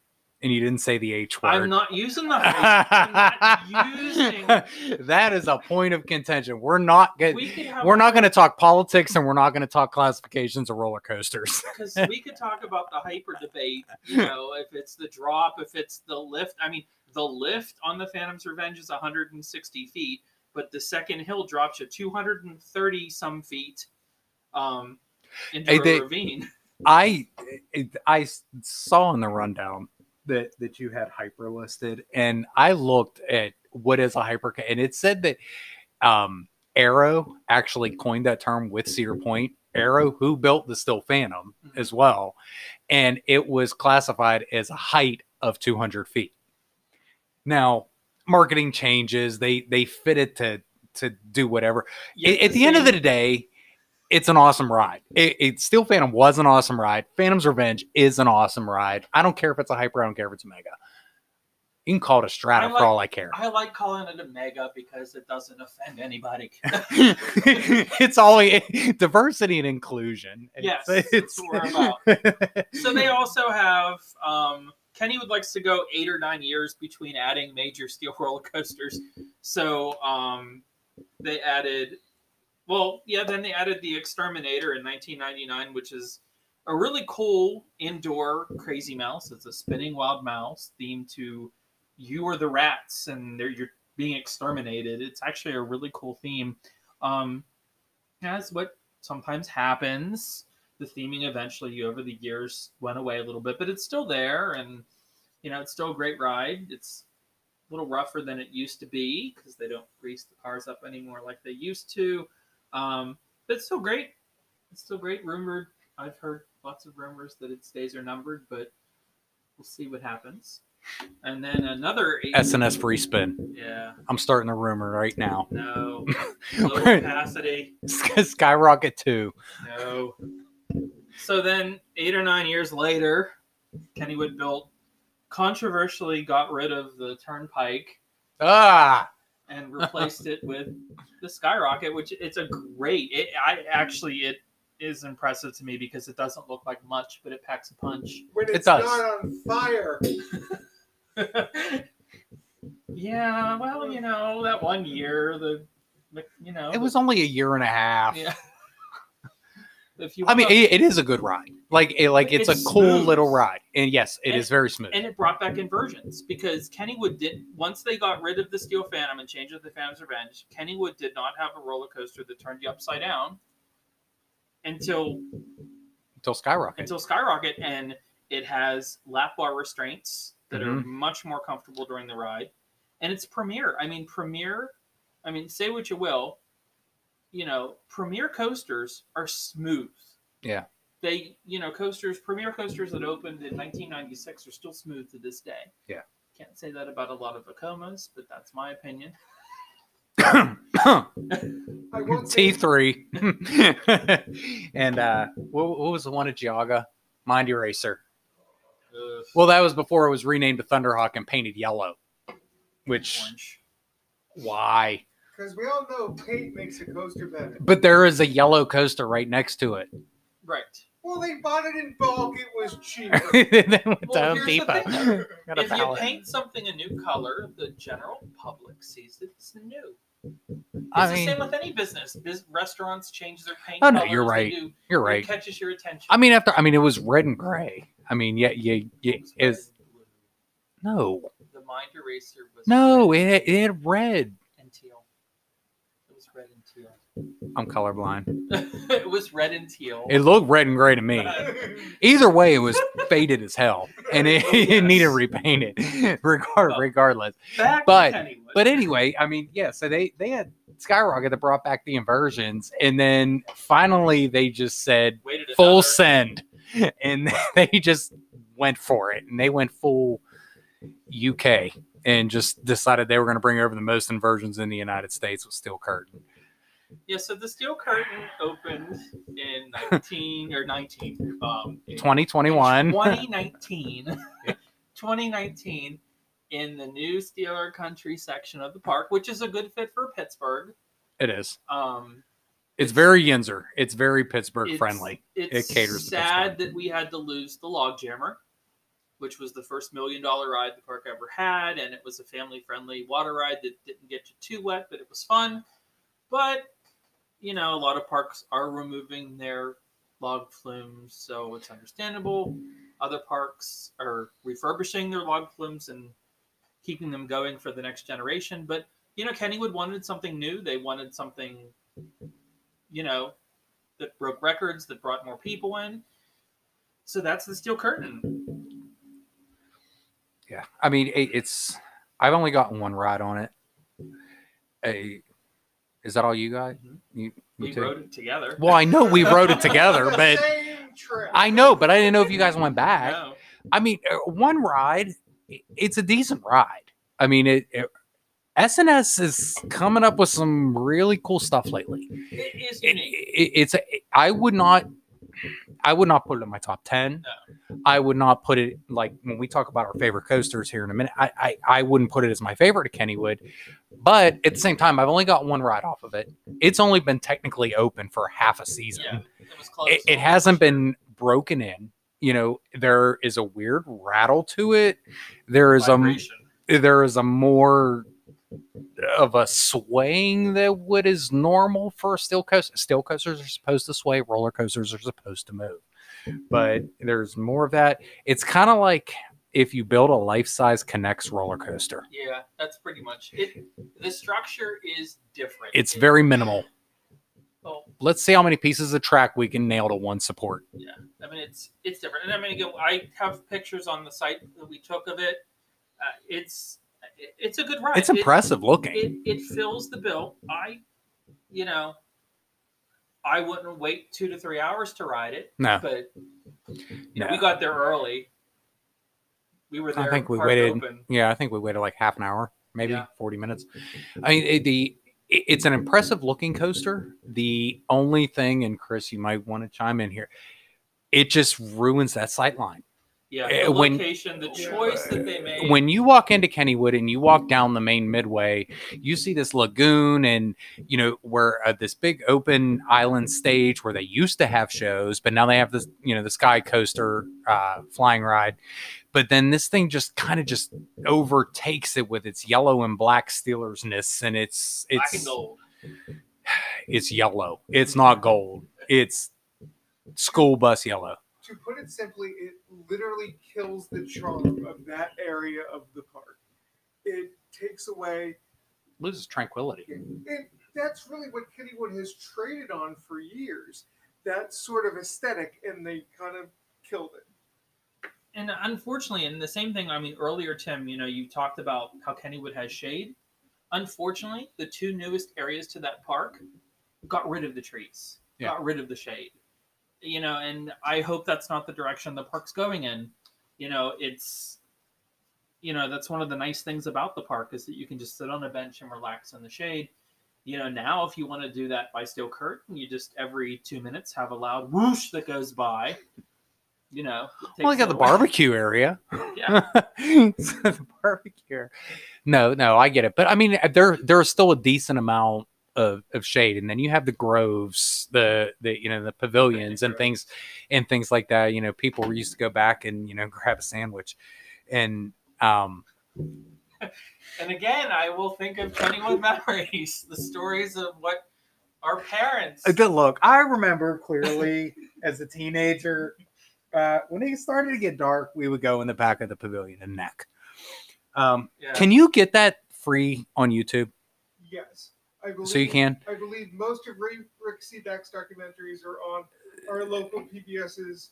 and you didn't say the H word. I'm not using the I'm not using that is a point of contention. We're not getting. we have We're not going to talk politics and we're not going to talk classifications of roller coasters. because we could talk about the hyper debate. You know, if it's the drop, if it's the lift. I mean, the lift on the Phantom's Revenge is 160 feet, but the second hill drops you 230 some feet um, into Hey, a they- ravine. I I saw in the rundown that that you had hyper listed, and I looked at what is a hyper, and it said that um, Arrow actually coined that term with Cedar Point. Arrow, who built the Steel Phantom Mhm. as well, and it was classified as a height of 200 feet. Now, marketing changes; they they fit it to to do whatever at, the end of the day, it's an awesome ride. It, it Steel Phantom was an awesome ride. Phantom's Revenge is an awesome ride. I don't care if it's a hyper. I don't care if it's a mega. You can call it a strata I for all I care. I like calling it a mega because it doesn't offend anybody. it's always diversity and inclusion. Yes, It's- we're so they also have um, Kennywood likes to go eight or nine years between adding major steel roller coasters. So um, they added, well, yeah, then they added the Exterminator in 1999, which is a really cool indoor crazy mouse. It's a spinning wild mouse themed to you are the rats and they're you're being exterminated. It's actually a really cool theme. Um, as what sometimes happens the theming eventually over the years went away a little bit, but it's still there, and you know it's still a great ride. It's a little rougher than it used to be because they don't grease the cars up anymore like they used to, um, but it's still great. It's still great. Rumored, I've heard lots of rumors that its days are numbered, but we'll see what happens. And then another S&S free spin. Yeah, I'm starting a rumor right now. no, low capacity. Skyrocket 2. No. So then, eight or nine years later, Kennywood built, controversially got rid of the Turnpike Ah! and replaced it with the Skyrocket, which it's a great. It, I actually it is impressive to me because it doesn't look like much, but it packs a punch. When It it's does. not on fire. yeah, well, you know that one year the But, You know, It was only a year and a half. Yeah. If you, I mean, it, it is a good ride. Like, it, like it's, It's a cool smooth. little ride, and yes, it And- is very smooth. and it brought back inversions because Kennywood did once they got rid of the Steel Phantom and changed it to the Phantom's Revenge. Kennywood did not have a roller coaster that turned you upside down until Until Skyrocket. until Skyrocket, and it has lap bar restraints that are Mhm. much more comfortable during the ride, and it's Premier. I mean, Premier. I mean, say what you will, you know, Premier coasters are smooth. Yeah. They, you know, coasters, Premier coasters that opened in 1996 are still smooth to this day. Yeah. Can't say that about a lot of Vekomas, but that's my opinion. I say T3. and uh, what, what was the one at Geauga? Mind Eraser. Ugh, Well, that was before it was renamed to Thunderhawk and painted yellow. Which, orange. why? Because we all know paint makes a coaster better. But there is a yellow coaster right next to it. Right. Well, they bought it in bulk. It was cheap. then went to Well, Home here's the Depot. thing, though. Got a if you paint something a new color, the general public sees that it's new. It's I the mean, same with any business. Biz- restaurants change their paint. Oh, no, colors, you're right. do- you're it right. catches your attention. I mean, after I mean, it was red and gray. I mean, yeah, yeah, yeah. It was Is blue. no, The mind eraser was no, red it, it had red. and teal. It was red and teal. I'm colorblind. it was red and teal. It looked red and gray to me. Either way, it was faded as hell, and it, oh, it needed repainted, regard, Well, regardless. But- But anyway, I mean, yeah. So they they had Skyrocket that brought back the inversions, and then finally they just said Waited full another- send, and they just went for it, and they went full UK, and just decided they were going to bring over the most inversions in the United States with steel curtain. Yeah, so the steel curtain opened in 19 or 19. Um, 2021. 2019. 2019 in the new Steeler Country section of the park, which is a good fit for Pittsburgh. It is. Um, It's very Yinzer. It's very Pittsburgh it's- friendly. It's It caters to sad that we had to lose the Log Jammer, which was the first million dollar ride the park ever had, and it was a family friendly water ride that didn't get you too wet, but it was fun. But you know, a lot of parks are removing their log flumes, so it's understandable. Other parks are refurbishing their log flumes and keeping them going for the next generation. But you know, Kennywood wanted something new. They wanted something, you know, that broke records, that brought more people in. So that's the steel curtain. Yeah. I mean, it's. I've only gotten one ride on it. A, is that all you got? Mhm. You, you We too? wrote it together. Well, I know we wrote it together, but. I know, but I didn't know if you guys went back. No. I mean, uh, one ride, it's a decent ride. I mean, it, it S&S is coming up with some really cool stuff lately. It is It, it, it's a, I would not I would not put it in my top 10. I would not put it like when we talk about our favorite coasters here in a minute. I, I I wouldn't put it as my favorite at Kennywood, but at the same time, I've only got one ride off of it. It's only been technically open for half a season Yeah, it it, it hasn't been broken in. You know, there is a weird rattle to it. There is Vibration. a there is a more of a swaying that what is normal for a steel coaster. Steel coasters are supposed to sway. Roller coasters are supposed to move, but there's more of that. It's kind of like if you build a life size K'NEX roller coaster. Yeah, that's pretty much it. The structure is different. It's very minimal. well, Let's see how many pieces of track we can nail to one support. Yeah, I mean, it's it's different. And I mean, again, I have pictures on the site that we took of it. Uh, it's it- it's a good ride. It's It- impressive looking. It, it fills the bill. I, you know, I wouldn't wait two to three hours to ride it. No. but you know, we got there early. We were I think we waited- Open. Yeah, I think we waited like half an hour, maybe Yeah. 40 minutes. I mean, it, the it- it's an impressive looking coaster. The only thing, and Chris, you might want to chime in here, it just ruins that sight line. Yeah, Uh, the when- location, the choice that they made. When you walk into Kennywood and you walk down the main midway, you see this lagoon and you know where uh, this big open island stage where they used to have shows, but now they have this you know the sky coaster uh, flying ride. But then this thing just kind of just overtakes it with its yellow and black Steelersness, and it's it's and gold. it's yellow. It's not gold. It's school bus yellow. To put it simply, it literally kills the charm of that area of the park. It takes away, Loses tranquility. and that's really what Kennywood has traded on for years. That sort of aesthetic, and they kind of killed it. And unfortunately, and the same thing, I mean, earlier, Tim, you know, you talked about how Kennywood has shade. Unfortunately, the two newest areas to that park got rid of the trees, Yeah. got rid of the shade. You know, and I hope that's not the direction the park's going in. You know, it's, you know, that's one of the nice things about the park is that you can just sit on a bench and relax in the shade. You know, now if you want to do that by steel curtain, you just every two minutes have a loud whoosh that goes by. You know, Well, got the barbecue area. Yeah. The barbecue. No, no, I get it. But I mean, there there's still a decent amount of, of shade, and then you have the groves, the the you know the pavilions and things and things like that. You know, people used to go back and you know grab a sandwich, and um, And again, I will think of Kennywood memories, the stories of what our parents. a good look. I remember clearly as a teenager uh, when it started to get dark, we would go in the back of the pavilion and neck. Um, Yeah. Can you get that free on YouTube? Yes, I believe. So you can. I believe most of Ray, Rick C. Documentaries are on our local PBS's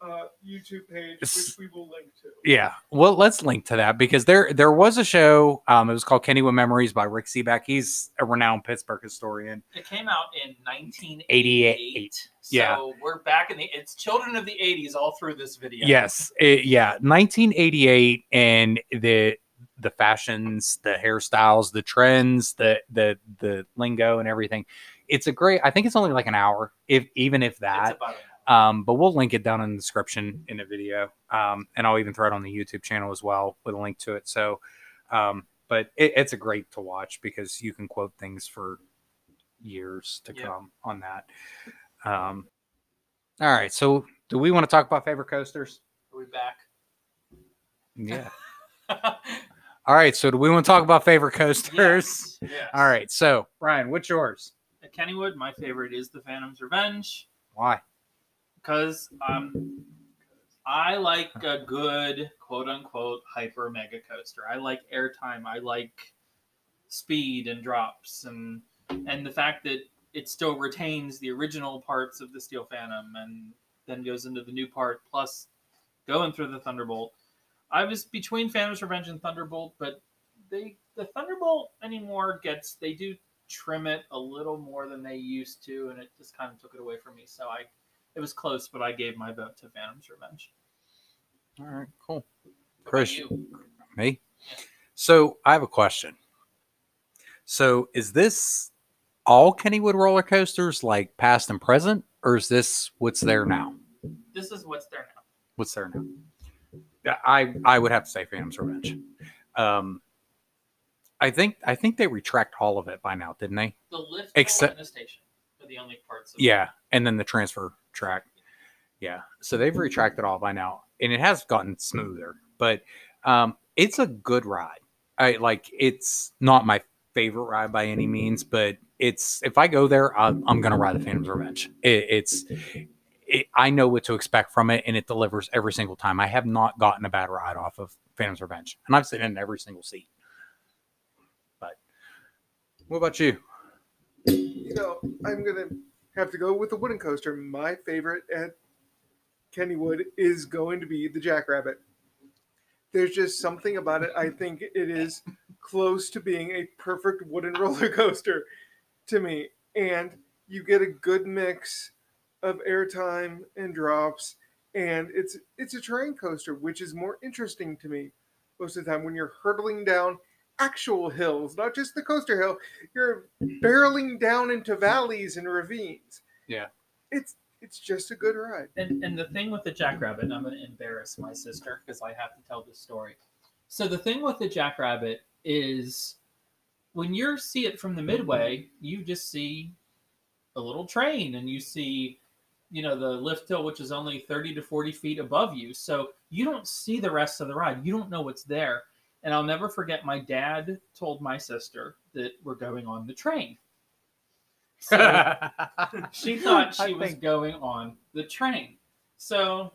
uh, YouTube page, which we will link to. Yeah. Well, let's link to that because there there was a show. Um, it was called Kennywood Memories by Rick Sebak. He's a renowned Pittsburgh historian. It came out in 1988. So Yeah. we're back in the. It's children of the 80s all through this video. Yes. it- yeah. 1988, and the the fashions, the hairstyles, the trends, the the the lingo, and everything. It's a great. I think it's only like an hour, if even if that. Um, but we'll link it down in the description in the video. Um, and I'll even throw it on the YouTube channel as well with a link to it. So, um, but it, it's a great to watch because you can quote things for years to come on that. Um, all right. So, do we want to talk about favorite coasters? Are we back? Yeah. all right. So, do we want to talk about favorite coasters? yes. yes. All right. So, Brian, what's yours? At Kennywood, my favorite is the Phantom's Revenge. Why? because um, I like a good quote unquote hyper mega coaster. I like airtime. I like speed and drops and and the fact that it still retains the original parts of the Steel Phantom and then goes into the new part plus going through the Thunderbolt. I was between Phantom's Revenge and Thunderbolt, but they the Thunderbolt anymore gets they do trim it a little more than they used to, and it just kind of took it away from me. So I it was close, but I gave my vote to Phantom's Revenge. All right. Cool. What Chris? Me? So I have a question. So is this all Kennywood roller coasters, like past and present, or is this what's there now? This is what's there now. What's there now? Yeah, I I would have to say Phantom's Revenge. Um, I think I think they retract all of it by now, didn't they? The lift Except- the station are the only parts. Of Yeah, and then the transfer track. Yeah, so they've retracted all by now, and it has gotten smoother. But um, it's a good ride. I like. It's not my favorite ride by any means, but it's if I go there, I'm, I'm gonna ride the Phantom's Revenge. It, it's. It, I know what to expect from it, and it delivers every single time. I have not gotten a bad ride off of Phantom's Revenge, and I've sat in every single seat. But what about you? You know, I'm gonna have to go with the wooden coaster. My favorite at Kennywood is going to be the Jackrabbit. There's just something about it. I think it is close to being a perfect wooden roller coaster to me, and you get a good mix of airtime and drops, and it's it's a terrain coaster, which is more interesting to me most of the time when you're hurtling down actual hills, not just the coaster hill. You're barreling down into valleys and ravines. Yeah. It's it's just a good ride. And and the thing with the Jackrabbit, and I'm going to embarrass my sister because I have to tell this story. So the thing with the Jackrabbit is when you see it from the midway, you just see a little train, and you see, you know, the lift hill, which is only 30 to 40 feet above you. So you don't see the rest of the ride. You don't know what's there. And I'll never forget my dad told my sister that we're going on the train. So she thought she I was think- going on the train. So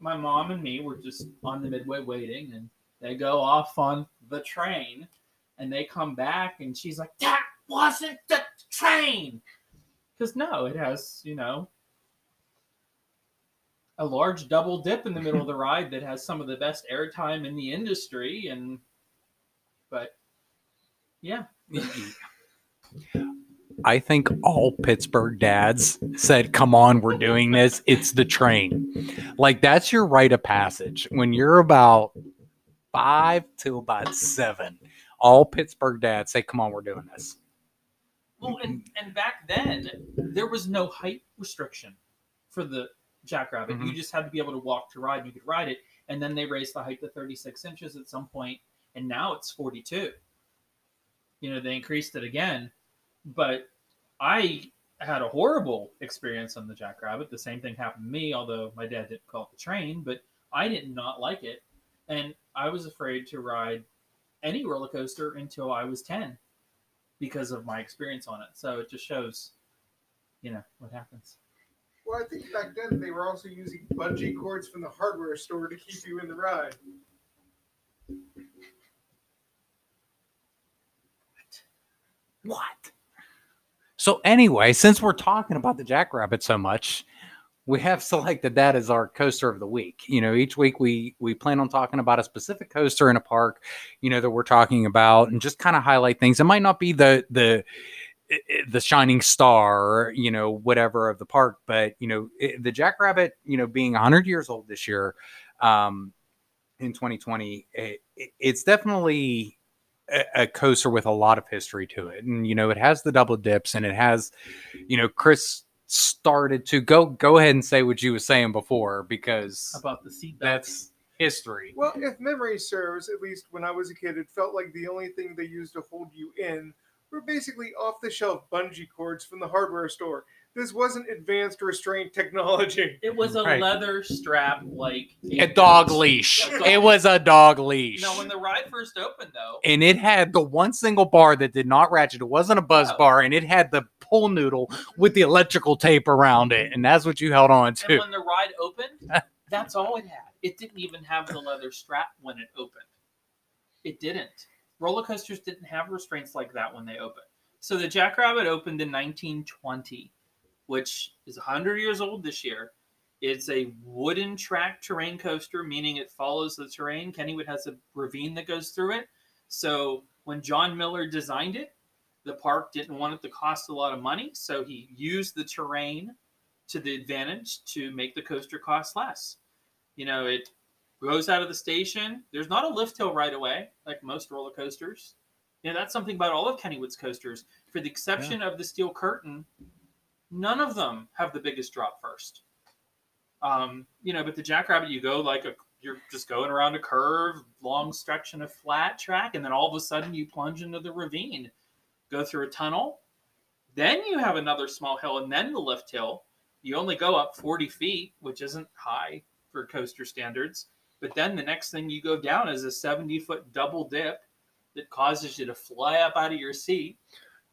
my mom and me were just on the midway waiting, and they go off on the train, and they come back, and she's like, "That wasn't the train," because no, it has you know a large double dip in the middle of the ride that has some of the best airtime in the industry, and but yeah, I think all Pittsburgh dads said, "Come on, we're doing this. It's the train." Like that's your rite of passage when you're about five to about seven. All Pittsburgh dads say, "Come on, we're doing this." Well, and, and back then there was no height restriction for the Jackrabbit. Mm-hmm. You just had to be able to walk to ride. and You could ride it, and then they raised the height to 36 inches at some point, and now it's 42. You know, they increased it again, but I had a horrible experience on the Jackrabbit. The same thing happened to me, although my dad didn't call it the train, but I did not like it, and I was afraid to ride any roller coaster until I was 10 because of my experience on it. So it just shows, you know, what happens. Well, I think back then they were also using bungee cords from the hardware store to keep you in the ride. What? So anyway, since we're talking about the Jackrabbit so much, we have selected that as our coaster of the week. You know, each week we we plan on talking about a specific coaster in a park, you know, that we're talking about, and just kind of highlight things. It might not be the the the shining star, you know, whatever of the park, but you know, it, the Jackrabbit, you know, being 100 years old this year, um, in 2020, it, it- it's definitely a, a coaster with a lot of history to it. And you know it has the double dips and it has you know chris started to go go ahead and say what you was saying before because About the seat that's history. Well, if memory serves, at least when I was a kid, it felt like the only thing they used to hold you in were basically off the shelf bungee cords from the hardware store. This wasn't advanced restraint technology. It was a Right. leather strap, like a dog leash A dog- it was a dog leash Now, when the ride first opened, though, and it had the one single bar that did not ratchet it wasn't a buzz No. bar and it had the pull noodle with the electrical tape around it and that's what you held on and to when the ride opened, that's all it had. It didn't even have the leather strap when it opened. It didn't. Roller coasters didn't have restraints like that when they opened. So the Jackrabbit opened in 1920, which is 100 years old this year. It's a wooden track terrain coaster, meaning it follows the terrain. Kennywood has a ravine that goes through it. So when John Miller designed it, the park didn't want it to cost a lot of money, so he used the terrain to the advantage to make the coaster cost less. You know, it goes out of the station. There's not a lift hill right away, like most roller coasters. You know, that's something about all of Kennywood's coasters. For the exception of the Steel Curtain, none of them have the biggest drop first. Um, you know, but the Jackrabbit, you go like a you're just going around a curve, long stretch in a flat track, and then all of a sudden you plunge into the ravine, go through a tunnel, then you have another small hill, and then the lift hill. You only go up 40 feet, which isn't high for coaster standards. But then the next thing you go down is a 70 foot double dip that causes you to fly up out of your seat.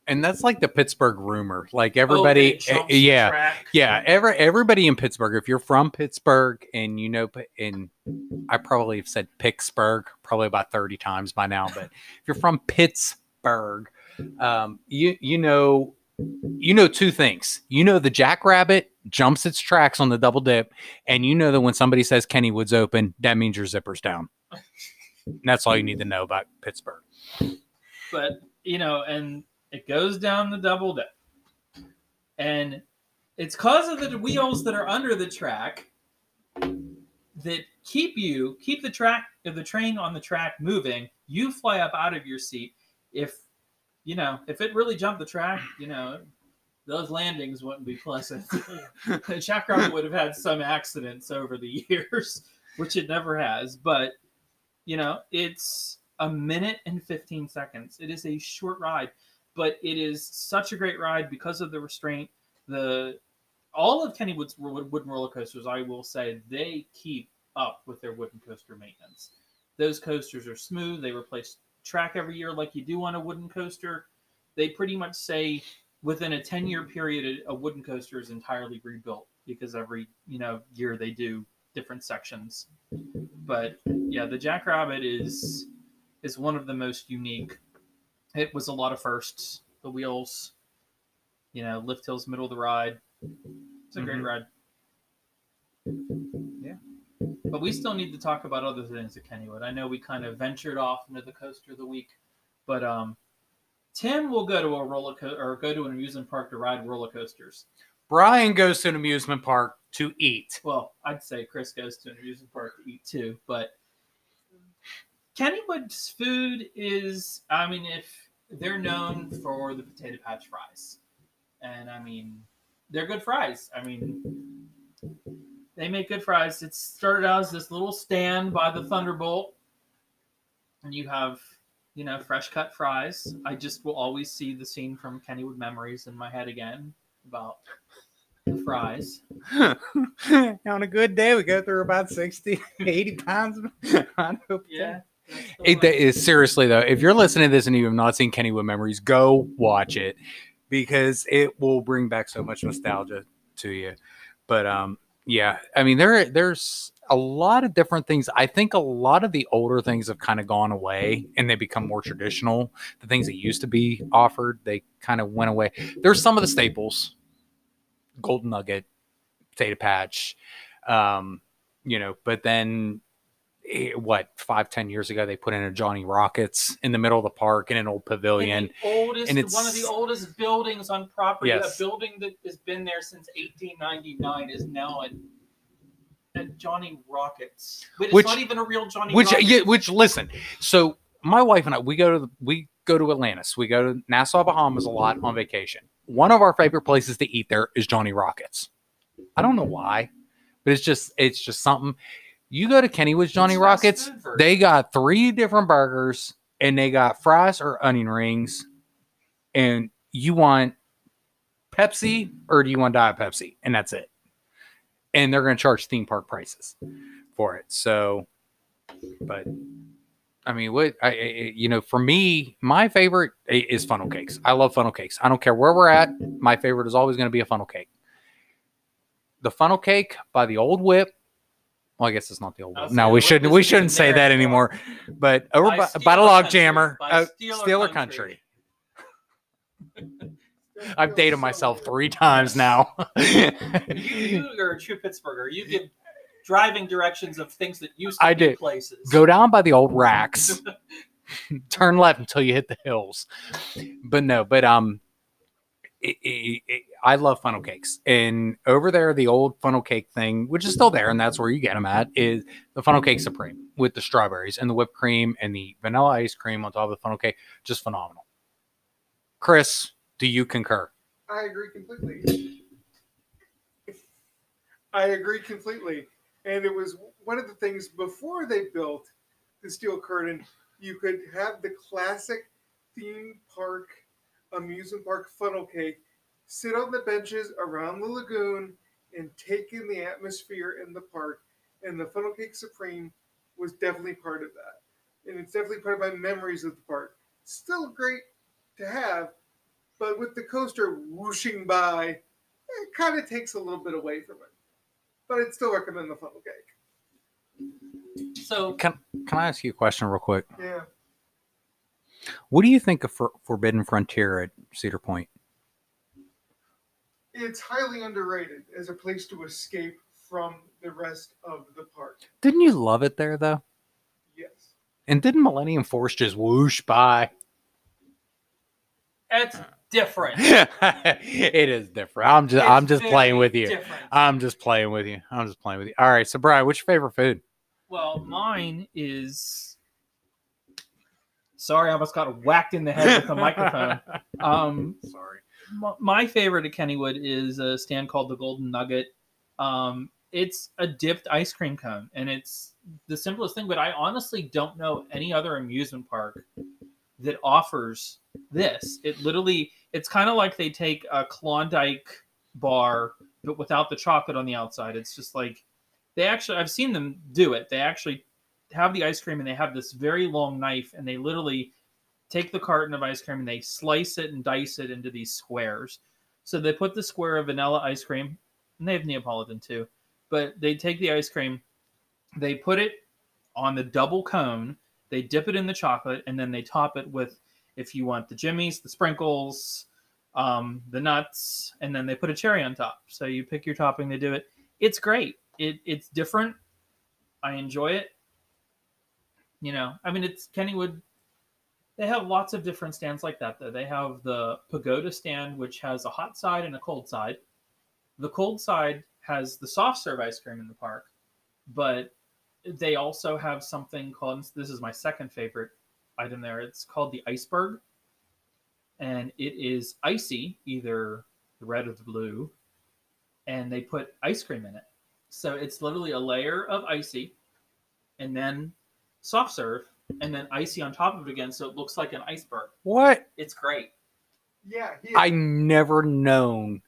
and that's like the pittsburgh rumor like Oh, everybody eh, yeah. Yeah, every everybody in Pittsburgh. If you're from Pittsburgh and you know, and I probably have said Pittsburgh probably about thirty times by now, but if you're from Pittsburgh, um, you you know, you know two things. You know the Jackrabbit jumps its tracks on the double dip, and you know that when somebody says Kennywood's open, that means your zipper's down. That's all you need to know about Pittsburgh. but you know, and it goes down the double dip, and it's because of the wheels that are under the track that keep you keep the track of the train on the track moving. You fly up out of your seat. If you know, if it really jumped the track, you know, those landings wouldn't be pleasant. Jackrabbit would have had some accidents over the years, which it never has. But you know, it's a minute and 15 seconds. It is a short ride, but it is such a great ride because of the restraint. The all of Kennywood's wood- wooden roller coasters, I will say, they keep up with their wooden coaster maintenance. Those coasters are smooth. They replace track every year like you do on a wooden coaster. They pretty much say within a 10 year period, a wooden coaster is entirely rebuilt because every you know year they do different sections. But yeah, the Jackrabbit is is one of the most unique. It was a lot of firsts. The wheels, you know, lift hills, middle of the ride. It's a great Mhm. ride. Yeah. But we still need to talk about other things at Kennywood. I know we kind of ventured off into the coaster of the week, but um, Tim will go to a roller or go to an amusement park to ride roller coasters. Brian goes to an amusement park to eat. Well, I'd say Chris goes to an amusement park to eat too, but Kennywood's food is, I mean, if they're known for the potato patch fries, and I mean, they're good fries. I mean, they make good fries. It started out as this little stand by the Thunderbolt, and you have, you know, fresh cut fries. I just will always see the scene from Kennywood Memories in my head again about the fries. On a good day, we go through about 60, 80 pounds. on Yeah. It, that is seriously though. If you're listening to this and you have not seen Kennywood Memories, go watch it because it will bring back so much nostalgia to you. But um, yeah, I mean there there's a lot of different things. I think a lot of the older things have kind of gone away and they become more traditional. The things that used to be offered, they kind of went away. There's some of the staples, Golden Nugget, Potato Patch, um, you know, but then eh, what five ten years ago they put in a johnny rockets in the middle of the park in an old pavilion oldest, and it's one of the oldest buildings on property. Yes. A building that has been there since 1899 is now at Johnny Rockets. But it's Which- not even a real Johnny. which Rockets. yeah, which listen so my wife and i we go to the, we go to atlantis we go to nassau bahamas a lot on vacation one of our favorite places to eat there is johnny rockets i don't know why but it's just it's just something you go to kennywood's johnny It's rockets they got three different burgers and they got fries or onion rings and you want pepsi or do you want diet pepsi and that's it and they're going to charge theme park prices for it so but i mean what I, I you know for me my favorite is funnel cakes i love funnel cakes i don't care where we're at my favorite is always going to be a funnel cake the funnel cake by the old whip well, I guess it's not the old whip. No, we shouldn't. We shouldn't say that anymore. anymore. But over By by, by the log Country. jammer, By uh, Steeler Steeler Country. Country. I've dated myself three times now. you, you are a true Pittsburgher. You give driving directions of things that used to I be did. places. Go down by the old racks. Turn left until you hit the hills. But no, but um, it, it, it, I love funnel cakes, and over there, the old funnel cake thing, which is still there, and that's where you get them at, is the funnel cake supreme with the strawberries and the whipped cream and the vanilla ice cream on top of the funnel cake, just phenomenal. Chris, do you concur? I agree completely. I agree completely. And it was one of the things before they built the steel curtain, you could have the classic theme park, amusement park funnel cake, sit on the benches around the lagoon and take in the atmosphere in the park. And the funnel cake supreme was definitely part of that. And it's definitely part of my memories of the park. Still great but with the coaster whooshing by, it kind of takes a little bit away from it. But I'd still recommend the funnel cake. So Can Can I ask you a question real quick? Yeah. What do you think of For- Forbidden Frontier at Cedar Point? It's highly underrated as a place to escape from the rest of the park. Didn't you love it there though? Yes. And didn't Millennium Force just whoosh by? it's different. it is different. I'm just I'm just playing with you. Different. I'm just playing with you. I'm just playing with you. All right, so Brian, what's your favorite food? Well, mine is. Sorry, I almost got whacked in the head with the microphone. Um, Sorry. my favorite at Kennywood is a stand called the Golden Nugget. Um, it's a dipped ice cream cone, and it's the simplest thing. But I honestly don't know any other amusement park that offers this. It literally, it's kind of like they take a Klondike bar, but without the chocolate on the outside. It's just like they actually. I've seen them do it. They actually have the ice cream, and they have this very long knife, and they literally take the carton of ice cream and they slice it and dice it into these squares. So they put the square of vanilla ice cream, and they have Neapolitan too. But they take the ice cream, they put it on the double cone, they dip it in the chocolate, and then they top it with, if you want the jimmies, the sprinkles, um, the nuts, and then they put a cherry on top. So you pick your topping, they do it. It's great. It it's different. I enjoy it. You know, I mean, it's Kennywood. They have lots of different stands like that. Though they have the pagoda stand, which has a hot side and a cold side. The cold side has the soft serve ice cream in the park, but they also have something called. This is my second favorite item there. It's called the iceberg, and it is icy, either the red or the blue, and they put ice cream in it. So it's literally a layer of icy, and then soft serve, and then icy on top of it again, so it looks like an iceberg. What? It's great. Yeah, he I never known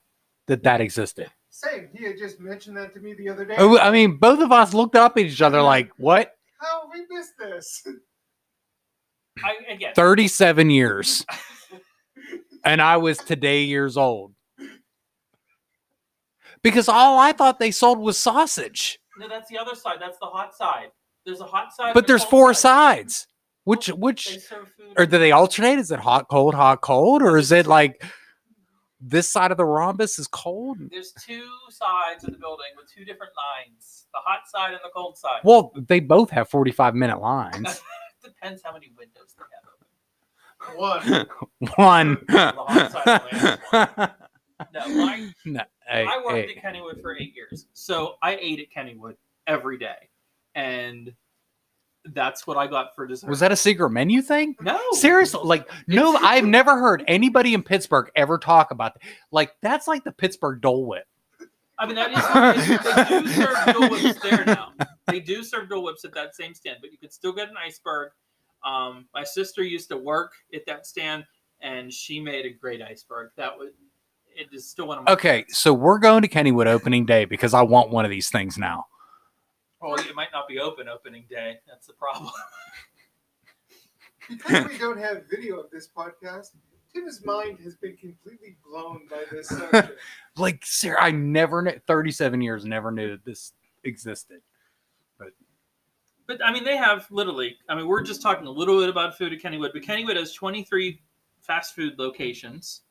that that existed. same. He had just mentioned that to me the other day. Oh, I mean, both of us looked up at each other like, "What?" How have we missed this? I again, 37 years, and I was today years old. Because all I thought they sold was sausage, no, that's the other side. That's the hot side. There's a hot side, but there's four side. sides. Which which or do they alternate? Is it hot, cold, hot, cold, or is it like this side of the rhombus is cold? There's two sides of the building with two different lines: the hot side and the cold side. Well, they both have 45 minute lines. Depends how many windows they have. One. One. hot side only No, mine No, hey, I worked hey. at Kennywood for eight years, so I ate at Kennywood every day, and that's what I got for dessert. Was that a secret menu thing? no? Seriously, like no, I've never heard anybody in Pittsburgh ever talk about that. Like that's like the Pittsburgh Dole Whip. I mean, that is what it is. they do serve Dole Whips there now. They do serve Dole Whips at that same stand, but you could still get an iceberg. Um, my sister used to work at that stand, and she made a great iceberg. That was it is still one of my Okay, so we're going to Kennywood opening day because I want one of these things now. Well, it might not be open opening day. That's the problem. Because we don't have video of this podcast, Tim's mind has been completely blown by this subject. Like, sir, I never knew. Thirty-seven years, never knew that this existed. But I mean, they have literally. I mean, we're just talking a little bit about food at Kennywood, but Kennywood has 23 fast food locations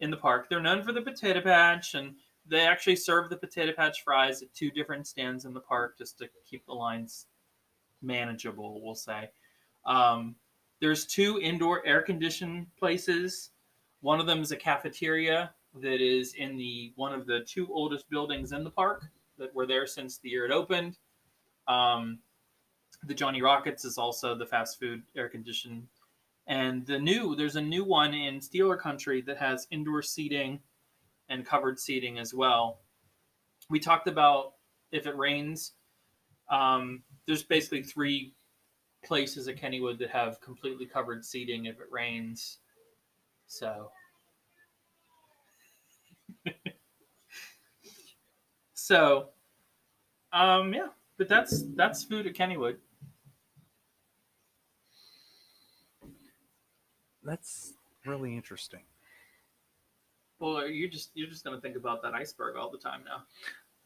in the park. They're known for the potato patch, and they actually serve the potato patch fries at two different stands in the park just to keep the lines manageable. We'll say. Um, there's two indoor air conditioned places. One of them is a cafeteria that is in the one of the two oldest buildings in the park that were there since the year it opened. Um, the Johnny Rockets is also the fast food air conditioned. And the new, there's a new one in Steeler Country that has indoor seating and covered seating as well. We talked about if it rains, um, there's basically three places at Kennywood that have completely covered seating if it rains. So, so, um, yeah, but that's that's food at Kennywood. That's really interesting. Well, you're just you're just gonna think about that iceberg all the time now.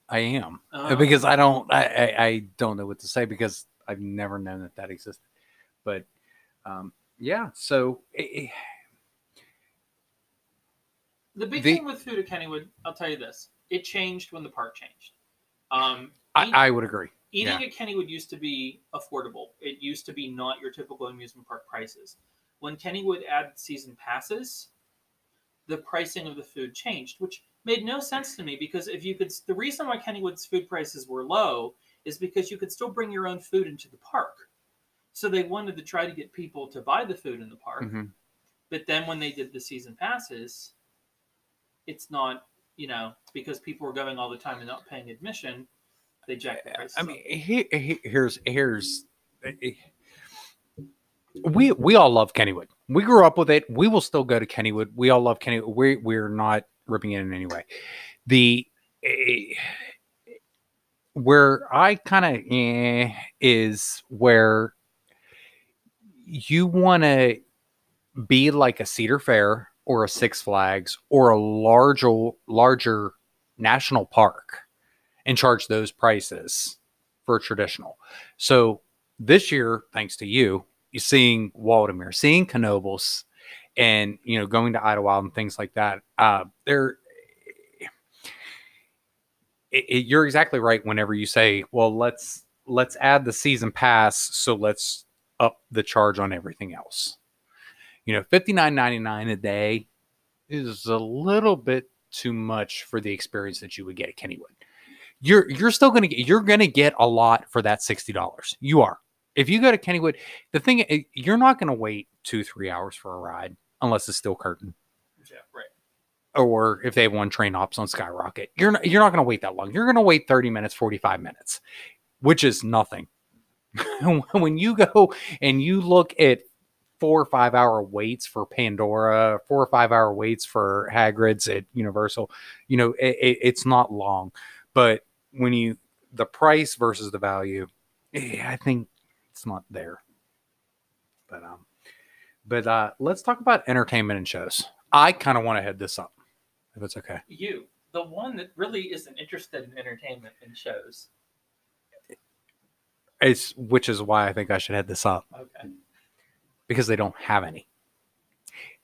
I am Uh, because I don't. I, I I don't know what to say because I've never known that that existed. But um, yeah, so eh, eh, the big the- thing with food at Kennywood, I'll tell you this: it changed when the park changed. Um, I, I would agree. eating yeah. at Kennywood used to be affordable. It used to be not your typical amusement park prices. When Kennywood added season passes, the pricing of the food changed, which made no sense to me because if you could, the reason why Kennywood's food prices were low is because you could still bring your own food into the park. So they wanted to try to get people to buy the food in the park. Mhm. But then when they did the season passes, it's not, you know, because people were going all the time and not paying admission, they jacked the prices. I mean, he, he, here's here's eh, we we all love Kennywood. We grew up with it. We will still go to Kennywood. We all love Kennywood. We we're not ripping it in any way. The eh, where I kind of eh, is where you want to be like a Cedar Fair or a Six Flags or a larger larger national park and charge those prices for traditional. So this year, thanks to you, seeing Waldameer, seeing Knoebels, and you know going to Idlewild and things like that. Uh, they're it, it, you're exactly right. Whenever you say, "Well, let's let's add the season pass, so let's up the charge on everything else." You know, fifty nine ninety nine a day is a little bit too much for the experience that you would get at Kennywood. You're you're still gonna get you're gonna get a lot for that sixty dollars. You are. If you go to Kennywood, the thing eh, you're not gonna wait two three hours for a ride unless it's Steel Curtain. Yeah, right. Or if they have one train ops on Skyrocket, you're not, you're not going to wait that long. You're going to wait 30 minutes, 45 minutes, which is nothing. when you go and you look at four or five hour waits for Pandora, four or five hour waits for Hagrid's at Universal, you know, it, it, it's not long. But when you, the price versus the value, eh, I think it's not there. But, um, but uh, let's talk about entertainment and shows. I kind of want to head this up, if it's okay. You, the one that really isn't interested in entertainment and shows. It's which is why I think I should head this up Okay. because they don't have any.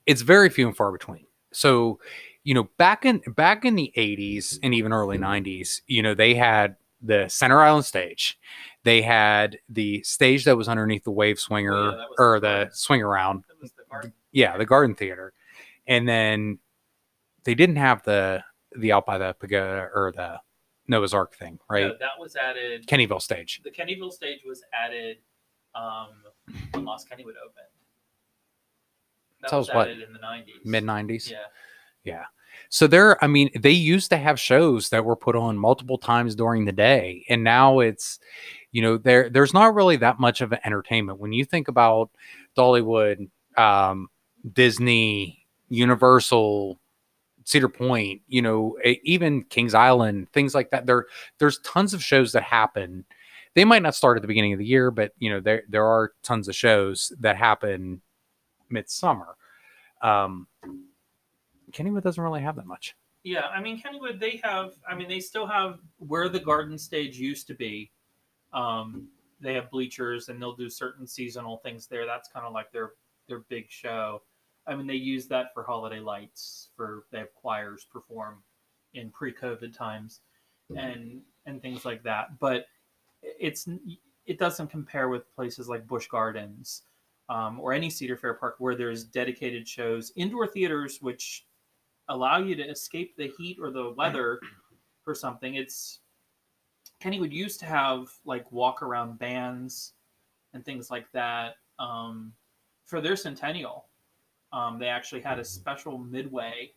It's very few and far between. So, you know, back in back in the 80s and even early 90s, you know, they had the Center Island stage. They had the stage that was underneath the wave swinger Oh, yeah, or the the swing around. The. Yeah, the Garden Theater. And then they didn't have the the out by the pagoda or the Noah's Ark thing, right? No, that was added. Kennyville stage. the Kennyville stage was added um, when Lost Kennywood opened. That Tell was us what, added in the 90s. Mid 90s. Yeah. Yeah. So there, I mean, they used to have shows that were put on multiple times during the day, and now it's, you know, there there's not really that much of an entertainment when you think about Dollywood, um, Disney, Universal, Cedar Point, you know, even Kings Island, things like that. There there's tons of shows that happen. They might not start at the beginning of the year, but you know, there there are tons of shows that happen midsummer. Um, Kennywood doesn't really have that much. Yeah, I mean Kennywood, they have. I mean, they still have where the garden stage used to be. Um, they have bleachers, and they'll do certain seasonal things there. That's kind of like their their big show. I mean, they use that for holiday lights. For they have choirs perform in pre-COVID times, and and things like that. But it's it doesn't compare with places like Busch Gardens um, or any Cedar Fair park where there's dedicated shows, indoor theaters, which allow you to escape the heat or the weather for something. It's Kennywood used to have like walk around bands and things like that um, for their centennial. Um, they actually had a special midway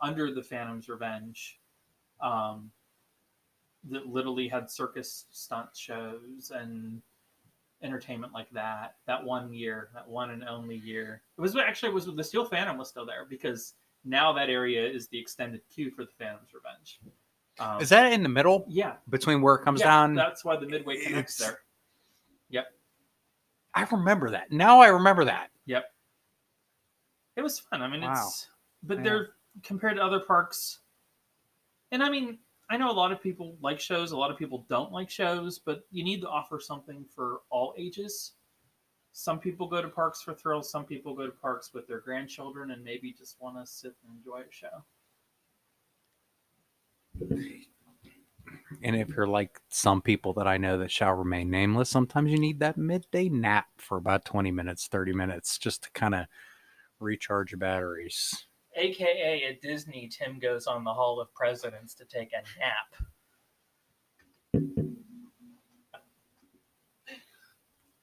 under the Phantom's Revenge um, that literally had circus stunt shows and entertainment like that. That one year, that one and only year, it was actually it was the Steel Phantom was still there because now that area is the extended queue for the Phantom's Revenge. Um, Is that in the middle yeah? between where it comes yeah, down? That's why the midway connects there. Yep, I remember that. Now I remember that. yep. It was fun. I mean, Wow. it's but Yeah. they're compared to other parks, and I mean, I know a lot of people like shows, a lot of people don't like shows, but you need to offer something for all ages. Some people go to parks for thrills. Some people go to parks with their grandchildren and maybe just want to sit and enjoy a show. And if you're like some people that I know that shall remain nameless, sometimes you need that midday nap for about 20 minutes, 30 minutes just to kind of recharge your batteries. AKA at Disney, Tim goes on the Hall of Presidents to take a nap.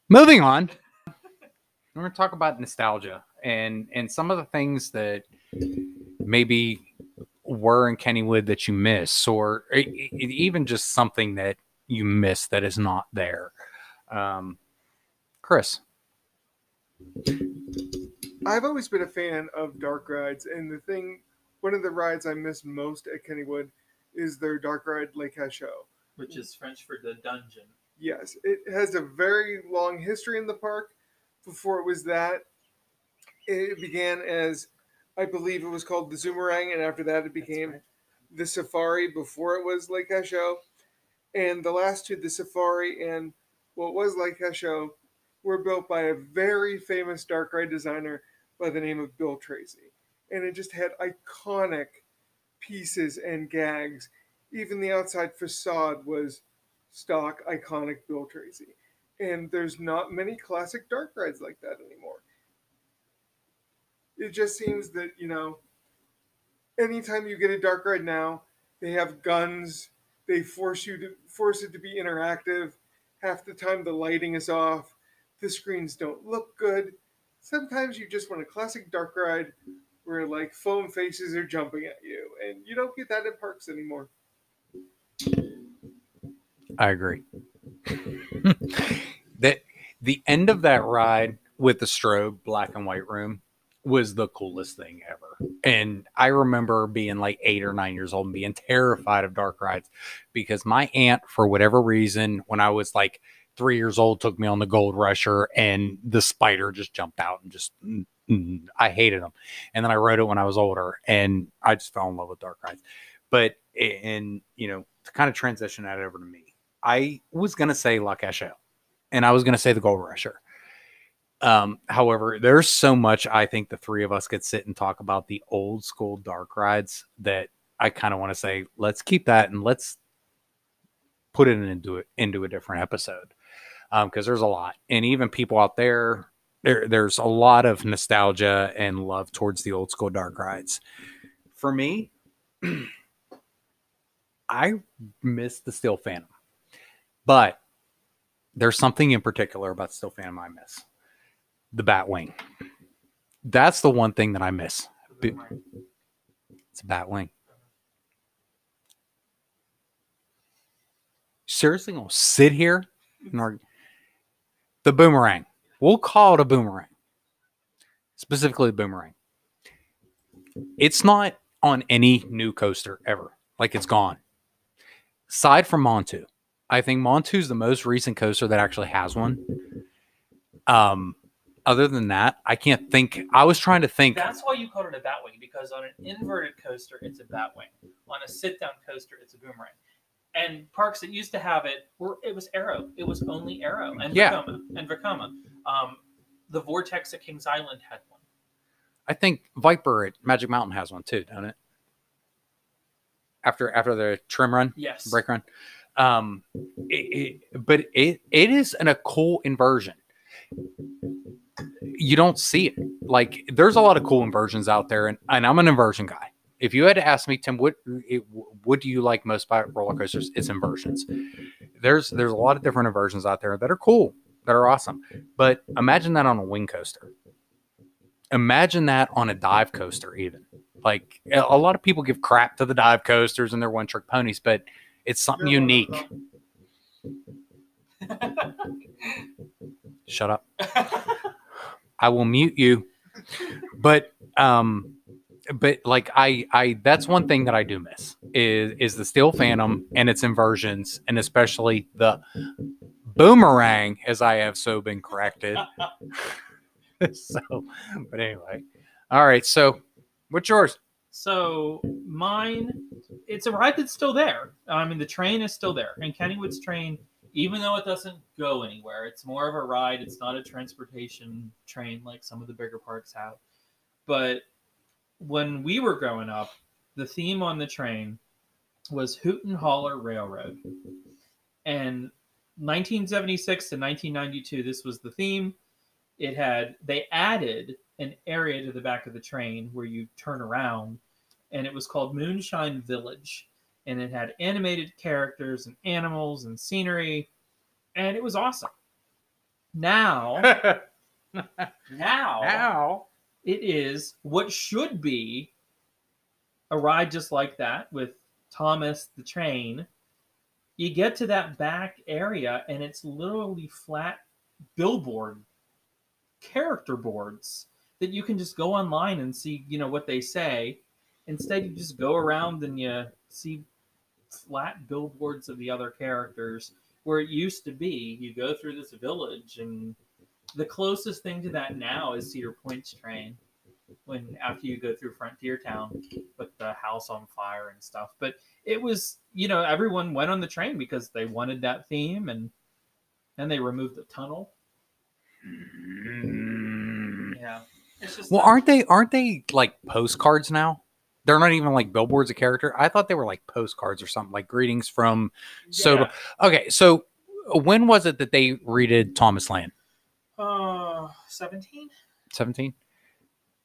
Moving on, we're going to talk about nostalgia and and some of the things that maybe were in Kennywood that you miss, or even just something that you miss that is not there. Um, Chris, I've always been a fan of dark rides, and the thing, one of the rides I miss most at Kennywood is their dark ride Le Cachot. which is French for the dungeon. Yes, it has a very long history in the park. Before it was that, it began as, I believe it was called the Zoomerang, and after that it became the Safari before it was Le Cachot. And the last two, the Safari and what was Le Cachot, were built by a very famous dark ride designer by the name of Bill Tracy. And it just had iconic pieces and gags. Even the outside facade was stock iconic Bill Tracy. And there's not many classic dark rides like that anymore. It just seems that, you know, anytime you get a dark ride now, they have guns, they force you to force it to be interactive. Half the time the lighting is off, the screens don't look good. Sometimes you just want a classic dark ride where like foam faces are jumping at you, and you don't get that in parks anymore. I agree. that the end of that ride with the strobe black and white room was the coolest thing ever. And I remember being like eight or nine years old and being terrified of dark rides because my aunt, for whatever reason, when I was like three years old, took me on the Gold Rusher and the spider just jumped out and just, mm, mm, I hated them. And then I rode it when I was older and I just fell in love with dark rides. But, and, you know, to kind of transition that over to me, I was to say Le Cachot and I was to say the Gold Rusher. Um, however, there's so much I think the three of us could sit and talk about the old school dark rides that I kind of want to say, let's keep that and let's put it into it into a different episode. Um, because there's a lot. And even people out there, there there's a lot of nostalgia and love towards the old school dark rides. For me, I miss the Steel Phantom. But there's something in particular about Steel Phantom I miss the Batwing. That's the one thing that I miss. It's a Batwing. Seriously, gonna sit here and argue? The boomerang. We'll call it a boomerang. Specifically, the boomerang. It's not on any new coaster ever. Like it's gone. Aside from Montu, I think Montu's the most recent coaster that actually has one. Um, other than that, I can't think. I was trying to think. That's why you called it a batwing because on an inverted coaster, it's a batwing. On a sit-down coaster, it's a boomerang. And parks that used to have it were it was Arrow. It was only Arrow and Yeah. Vekoma and Vekoma. Um, the Vortex at Kings Island had one. I think Viper at Magic Mountain has one too, don't it? After after the trim run, Yes. break run. Um, it, it, but it it is an, a cool inversion. You don't see it. Like there's a lot of cool inversions out there, and, and I'm an inversion guy. If you had to ask me, Tim, what it, what do you like most about roller coasters? It's inversions. There's there's a lot of different inversions out there that are cool, that are awesome. But imagine that on a wing coaster. Imagine that on a dive coaster, even. Like a a lot of people give crap to the dive coasters and their one trick ponies, but it's something unique. Shut up. I will mute you. But um but like I I that's one thing that I do miss is is the Steel Phantom and its inversions and especially the boomerang as I have so been corrected. so but anyway. All right, so what's yours? So mine, it's a ride that's still there. I mean, the train is still there, and Kennywood's train, even though it doesn't go anywhere, it's more of a ride. It's not a transportation train like some of the bigger parks have. But when we were growing up, the theme on the train was Hoot and Holler Railroad, and 1976 to 1992, this was the theme. It had they added an area to the back of the train where you turn around and it was called Moonshine Village. And it had animated characters and animals and scenery, and it was awesome. Now, now, now it is what should be a ride just like that with Thomas the train. You get to that back area, and it's literally flat billboard character boards that you can just go online and see, you know, what they say. Instead, you just go around and you see flat billboards of the other characters where it used to be you go through this village and the closest thing to that now is Cedar Point's train. When after you go through Frontier Town with the house on fire and stuff, but it was you know everyone went on the train because they wanted that theme and then they removed the tunnel. Mm-hmm. Yeah, it's just Well, aren't they aren't they like postcards now? They're not even like billboards of character. I thought they were like postcards or something, like greetings from Sodor. Okay, so uh, when was it that they redid Thomas Land? Uh, seventeen. 17?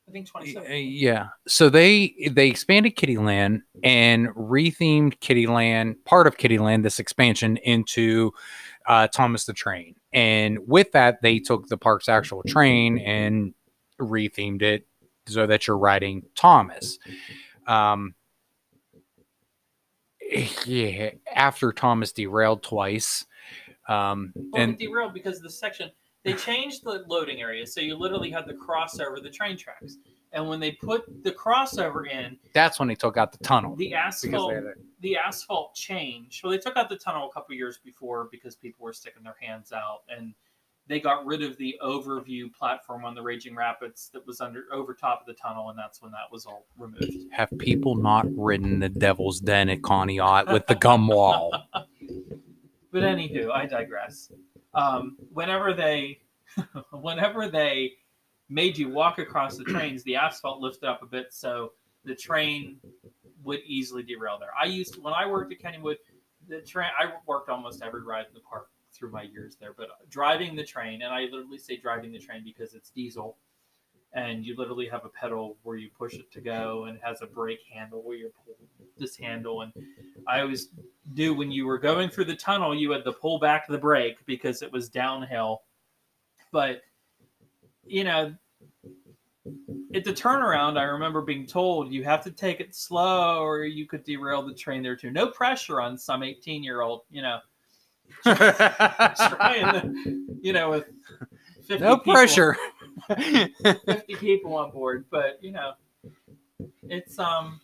I think Y- 27. Yeah. So they they expanded Kiddieland and rethemed Kiddieland, part of Kiddieland, this expansion into uh, Thomas the Train. And with that, they took the park's actual train and rethemed it so that you're riding Thomas. Um, yeah. After Thomas derailed twice. Um, Well, and derailed because the section they changed the loading area, so you literally had the crossover the train tracks. And when they put the crossover in, that's when they took out the tunnel. the asphalt a- the asphalt changed. Well, they took out the tunnel a couple years before because people were sticking their hands out, and they got rid of the overview platform on the Raging Rapids that was under over top of the tunnel, and that's when that was all removed. have people not ridden the Devil's Den at Conneaut with the gum wall? But anywho, I digress. Um, whenever they, whenever they made you walk across the trains, the asphalt lifted up a bit, so the train would easily derail there. I used when I worked at Kennywood, the train. I worked almost every ride in the park through my years there, but driving the train, and I literally say driving the train because it's diesel, and you literally have a pedal where you push it to go, and it has a brake handle where you pull this handle, and I always do when you were going through the tunnel, you had to pull back the brake because it was downhill. But you know, at the turnaround, I remember being told you have to take it slow or you could derail the train there too. No pressure on some 18 year old, you know, trying to, you know, with 50 no people- pressure. 50 people on board. But, you know, it's, um,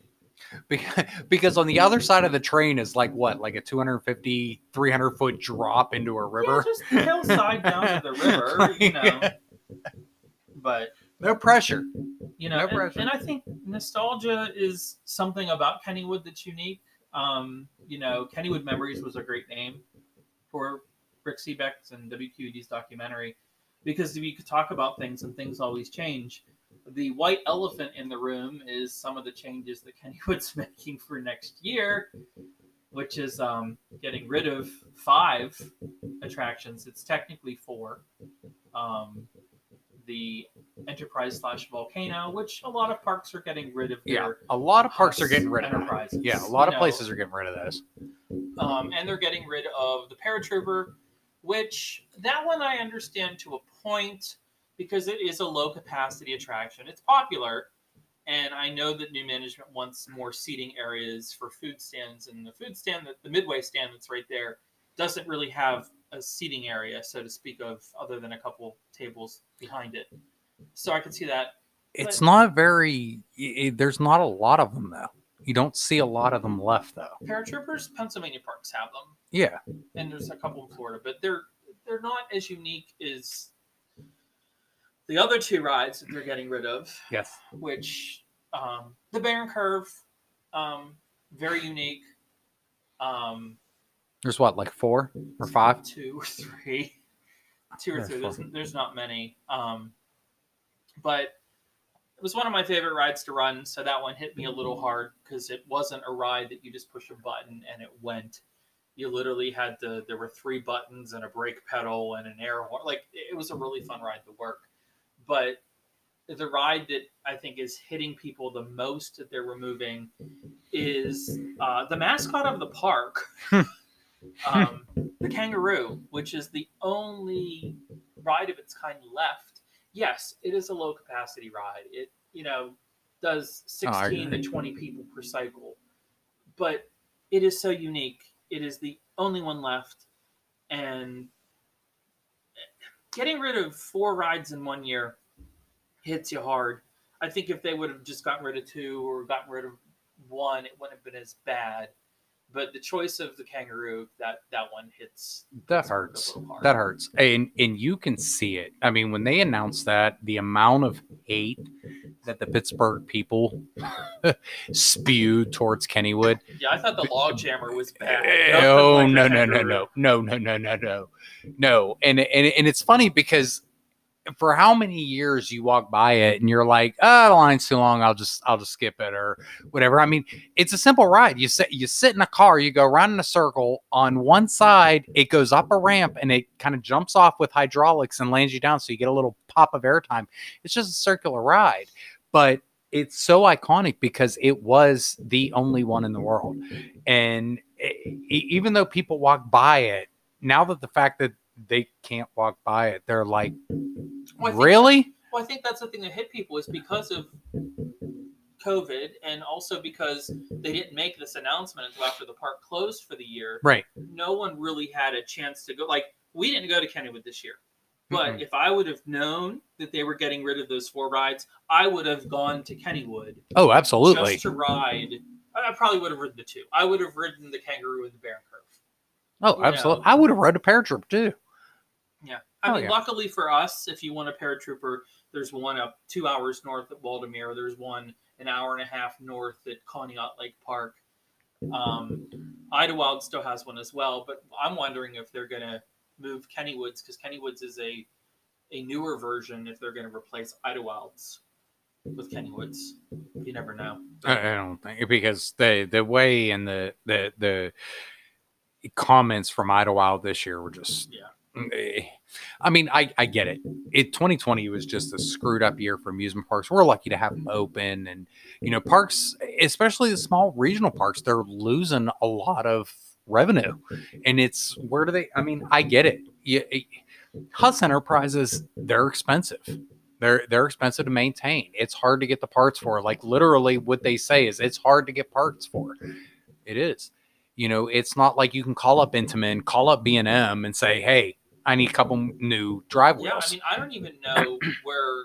Beca- because on the other side of the train is like what like a 250 300 foot drop into a yeah, river just hillside down to the river, you know. But no pressure you know, No and, pressure. and I think nostalgia is something about Kennywood that's unique. Um, you know, Kennywood Memories was a great name for Rick Sebak's and WQED's documentary because you could talk about things and things always change. The white elephant in the room is some of the changes that Kennywood's making for next year, which is um, getting rid of five attractions. It's technically four. Um, the Enterprise slash Volcano, which a lot of parks are getting rid of. yeah a lot of parks are getting rid of enterprises. yeah a lot you of know, places are getting rid of those um, and they're getting rid of the paratrooper, which that one I understand to a point because it is a low capacity attraction. It's popular, and I know that new management wants more seating areas for food stands, and the food stand that the midway stand that's right there doesn't really have a seating area, so to speak of, other than a couple tables behind it. So I can see that. it's But- not very i- i- there's not a lot of them though you don't see a lot of them left though Paratroopers, Pennsylvania parks have them. yeah and there's a couple in Florida, but they're they're not as unique as the other two rides that they're getting rid of. yes Which um, the Bayern Kurve, um, very unique. Um, there's what like four or five two or three, two or Yeah, three. There's, there's not many. Um, but it was one of my favorite rides to run, so that one hit me a little hard because it wasn't a ride that you just push a button and it went. You literally had the, There were three buttons and a brake pedal and an air horn. Like it was a really fun ride to work. But the ride that I think is hitting people the most that they're removing is uh, the mascot of the park, um, the kangaroo, which is the only ride of its kind left. Yes, it is a low capacity ride. It you know does Oh, 16 to 20 people per cycle, but it is so unique. It is the only one left, and getting rid of four rides in one year hits you hard. I think if they would have just gotten rid of two or gotten rid of one, it wouldn't have been as bad. But the choice of the kangaroo, that that one hits. That hurts. That hurts. And and you can see it. I mean, when they announced that, the amount of hate that the Pittsburgh people spewed towards Kennywood. Yeah, I thought the log jammer was bad. Eh, oh Nothing no no no no no no no no no no and and and it's funny because for how many years you walk by it and you're like oh the line's too long. I'll just I'll just skip it or whatever. I mean it's a simple ride. You sit you sit in a car you go around in a circle. On one side it goes up a ramp and it kind of jumps off with hydraulics and lands you down so you get a little pop of airtime. It's just a circular ride but it's so iconic because it was the only one in the world. And e- even though people walk by it now that the fact that they can't walk by it they're like Well, think- really Well, I think that's the thing that hit people is because of COVID, and also because they didn't make this announcement until after the park closed for the year. right No one really had a chance to go. Like we didn't go to Kennywood this year, but Mm-mm. if I would have known that they were getting rid of those four rides, I would have gone to Kennywood oh absolutely just to ride. I I probably would have ridden the two. I would have ridden the Kangaroo and the Bayern Kurve. oh you absolutely know. i would have rode a paratrooper too Yeah. I Oh, mean, yeah. luckily for us, if you want a paratrooper, there's one up two hours north at Waldameer. There's one an hour and a half north at Conneaut Lake Park. Um, Idlewild still has one as well, but I'm wondering if they're going to move Kennywood's because Kennywood's is a a newer version. If they're going to replace Idlewild's with Kennywood's, you never know. I, I don't think because the the way and the the the comments from Idlewild this year were just Yeah. Eh. I mean, I I get it. It 2020 was just a screwed up year for amusement parks. We're lucky to have them open, and you know, parks, especially the small regional parks, they're losing a lot of revenue, and it's where do they? I mean, I get it. It- Huss Enterprises, they're expensive. They're they're expensive to maintain. It's hard to get the parts for. Like literally, what they say is it's hard to get parts for. It is. You know, it's not like you can call up Intamin, call up B and M, and say, "Hey, I need a couple new drive wheels. Yeah. I mean, I don't even know where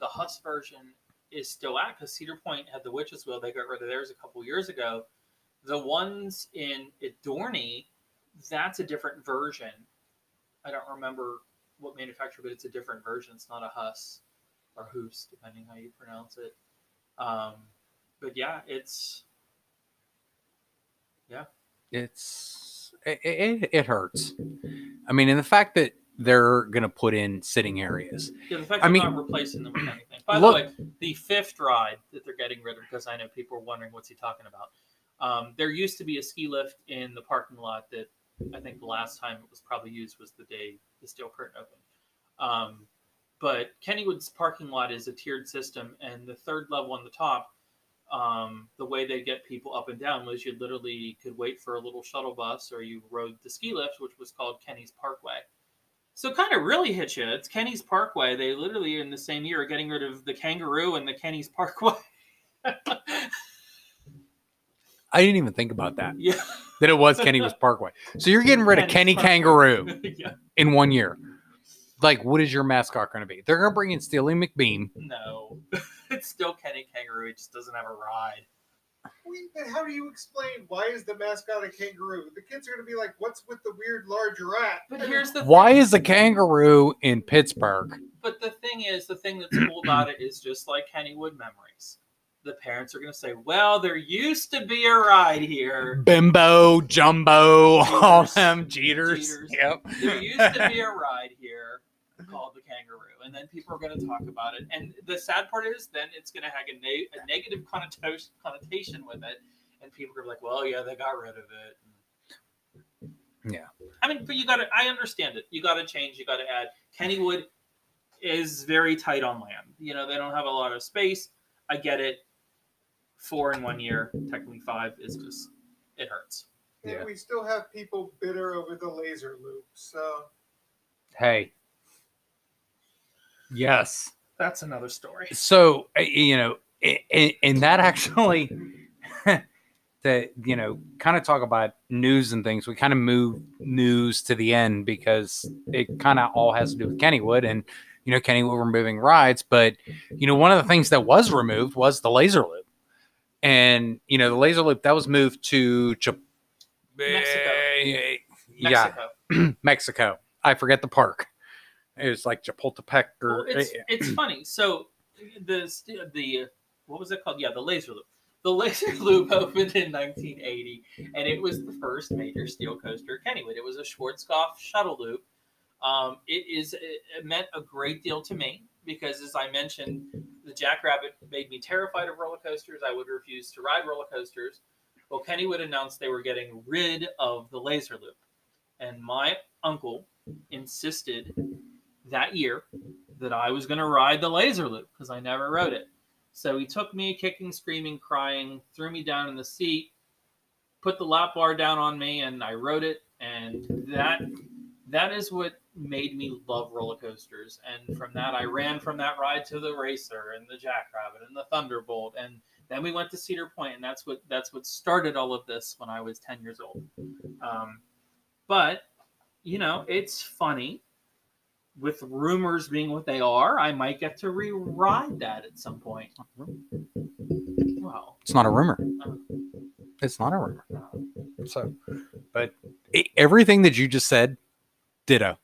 the Huss version is still at because Cedar Point had the Witch's Wheel. They got rid of theirs a couple years ago. The ones in Adorney, that's a different version. I don't remember what manufacturer, but it's a different version. It's not a Huss or Hoos, depending how you pronounce it. Um, but yeah, it's yeah, it's it, it, it hurts. I mean, and the fact that they're gonna put in sitting areas. Yeah, the fact I they're mean, not replacing them with anything. By look- the way, the fifth ride that they're getting rid of, because I know people are wondering what's he talking about. Um, there used to be a ski lift in the parking lot that I think the last time it was probably used was the day the steel curtain opened. Um, but Kennywood's parking lot is a tiered system, and the third level on the top, um, the way they get people up and down was you literally could wait for a little shuttle bus, or you rode the ski lift, which was called Kenny's Parkway. So kind of really hit you. It's Kenny's Parkway. They literally in the same year are getting rid of the kangaroo and the Kenny's Parkway. I didn't even think about that. yeah. That it was Kenny was Parkway. So you're getting rid of Kenny Kenny's Kangaroo yeah. in one year. Like, what is your mascot going to be? They're going to bring in Steely McBeam. No. It's still Kenny Kangaroo. It just doesn't have a ride. Wait, but how do you explain why is the mascot a kangaroo? The kids are going to be like, "What's with the weird large rat?" But here's the Why thing. is the kangaroo in Pittsburgh? But the thing is, the thing that's cool about it is just like Kennywood memories. The parents are going to say, "Well, there used to be a ride here. Bimbo, Jumbo, all them Jeters. Jeters. Yep. There used to be a ride here called the Kangaroo." And then people are going to talk about it. And the sad part is, then it's going to have a, ne- a negative connotation connotation with it, and people are like, "Well, yeah, they got rid of it." Yeah. I mean, but you got to. I understand it. You got to change. You got to add. Kennywood is very tight on land. You know, they don't have a lot of space. I get it. Four in one year, technically five, is just it hurts. And Yeah. we still have people bitter over the laser loop. So Hey. Yes. That's another story. So, uh, you know, a- a- and that actually, to, you know, kind of talk about news and things, we kind of move news to the end because it kind of all has to do with Kennywood and, you know, Kennywood removing rides. But, you know, one of the things that was removed was the laser loop. And, you know, the laser loop that was moved to Ch- Mexico. Eh, Yeah, Mexico. Mexico. I forget the park. It was like Chapultepec or Well, it's it's funny. So the the what was it called? Yeah, the laser loop. The laser loop opened in 1980, and it was the first major steel coaster at Kennywood. It was a Schwarzkopf shuttle loop. Um, it is it, it meant a great deal to me because, as I mentioned, the Jackrabbit made me terrified of roller coasters. I would refuse to ride roller coasters. Well, Kennywood announced they were getting rid of the laser loop, and my uncle insisted that year that I was going to ride the laser loop because I never rode it. So he took me kicking, screaming, crying, threw me down in the seat, put the lap bar down on me, and I rode it. And that that is what made me love roller coasters. And from that, I ran from that ride to the Racer and the Jackrabbit and the Thunderbolt, and then we went to Cedar Point, and that's what that's what started all of this when I was ten years old. Um, but you know, it's funny with rumors being what they are, I might get to re-ride that at some point. Well, It's not a rumor. Uh, it's not a rumor. Uh, so, but it, everything that you just said, ditto.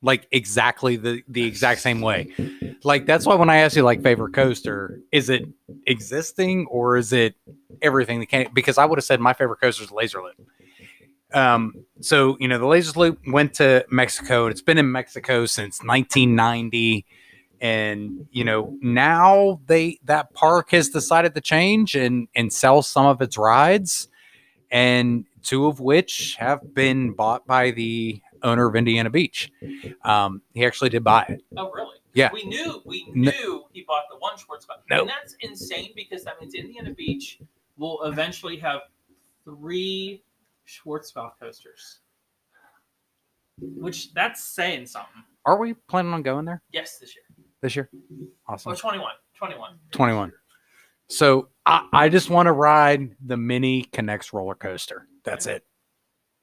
Like exactly the the exact same way. Like that's why when I ask you like favorite coaster, is it existing or is it everything that can? Because I would have said my favorite coaster is Laser Loop. Um, so you know the Laser Loop went to Mexico. It's been in Mexico since 1990 and you know now they that park has decided to change and and sell some of its rides and two of which have been bought by the owner of indiana beach um he actually did buy it oh really? Yeah. We knew we No. knew he bought the one Schwarzkopf. No. And that's insane because that means Indiana Beach will eventually have three Schwarzkopf coasters. Which that's saying something. are we planning on going there Yes, this year. this year Or awesome 21. 21. 21 so i, I just want to ride the mini K'NEX roller coaster that's it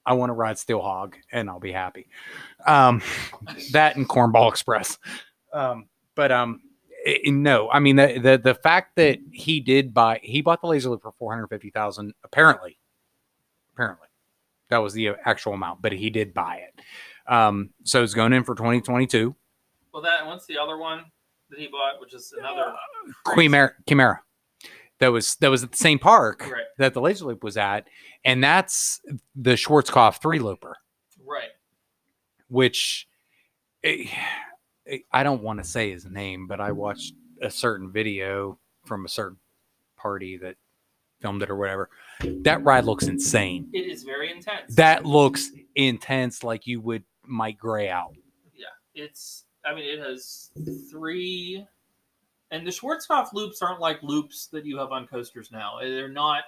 i want to ride Steel Hawg and i'll be happy um that and cornball express um but um i- i- no i mean the, the the fact that he did buy he bought the laser loop for 450000 apparently apparently that was the actual amount but he did buy it um so it's going in for 2022 Well, that and what's the other one that he bought, which is another Chimera, Chimera. That was that was at the same park Right. that the laser loop was at, and that's the Schwarzkopf three looper, right. which eh, eh, I don't want to say his name, but I watched a certain video from a certain party that filmed it or whatever. That ride looks insane. It is very intense. That looks intense, like you would Mike Gray out. yeah, it's. I mean, it has three, and the Schwarzkopf loops aren't like loops that you have on coasters now. Eh, they're not.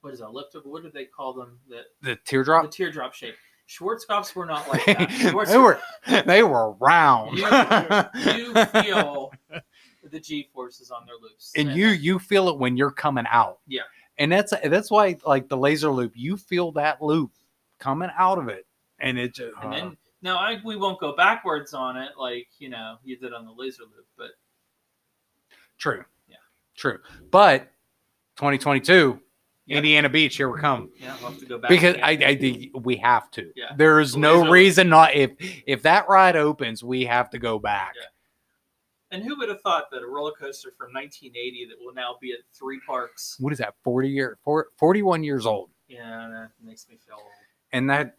What is that? Elliptic? What do they call them? The The teardrop. the teardrop. shape. Schwarzkopfs were not like that. They were they were round. you feel the G forces on their loops, and you you feel it when you're coming out. Yeah. And that's that's why like the laser loop, you feel that loop coming out of it, and it just And uh, then now I we won't go backwards on it like you know you did on the laser loop, but true. Yeah. True. But 2022, Yeah. Indiana Beach, here we come. yeah, we'll have to go back Because. I, I think we have to. Yeah. There is no reason not if if that ride opens, we have to go back. Yeah. And who would have thought that a roller coaster from 1980 that will now be at three parks? What is that? 40 year four, 41 years old. Yeah, that makes me feel old. and that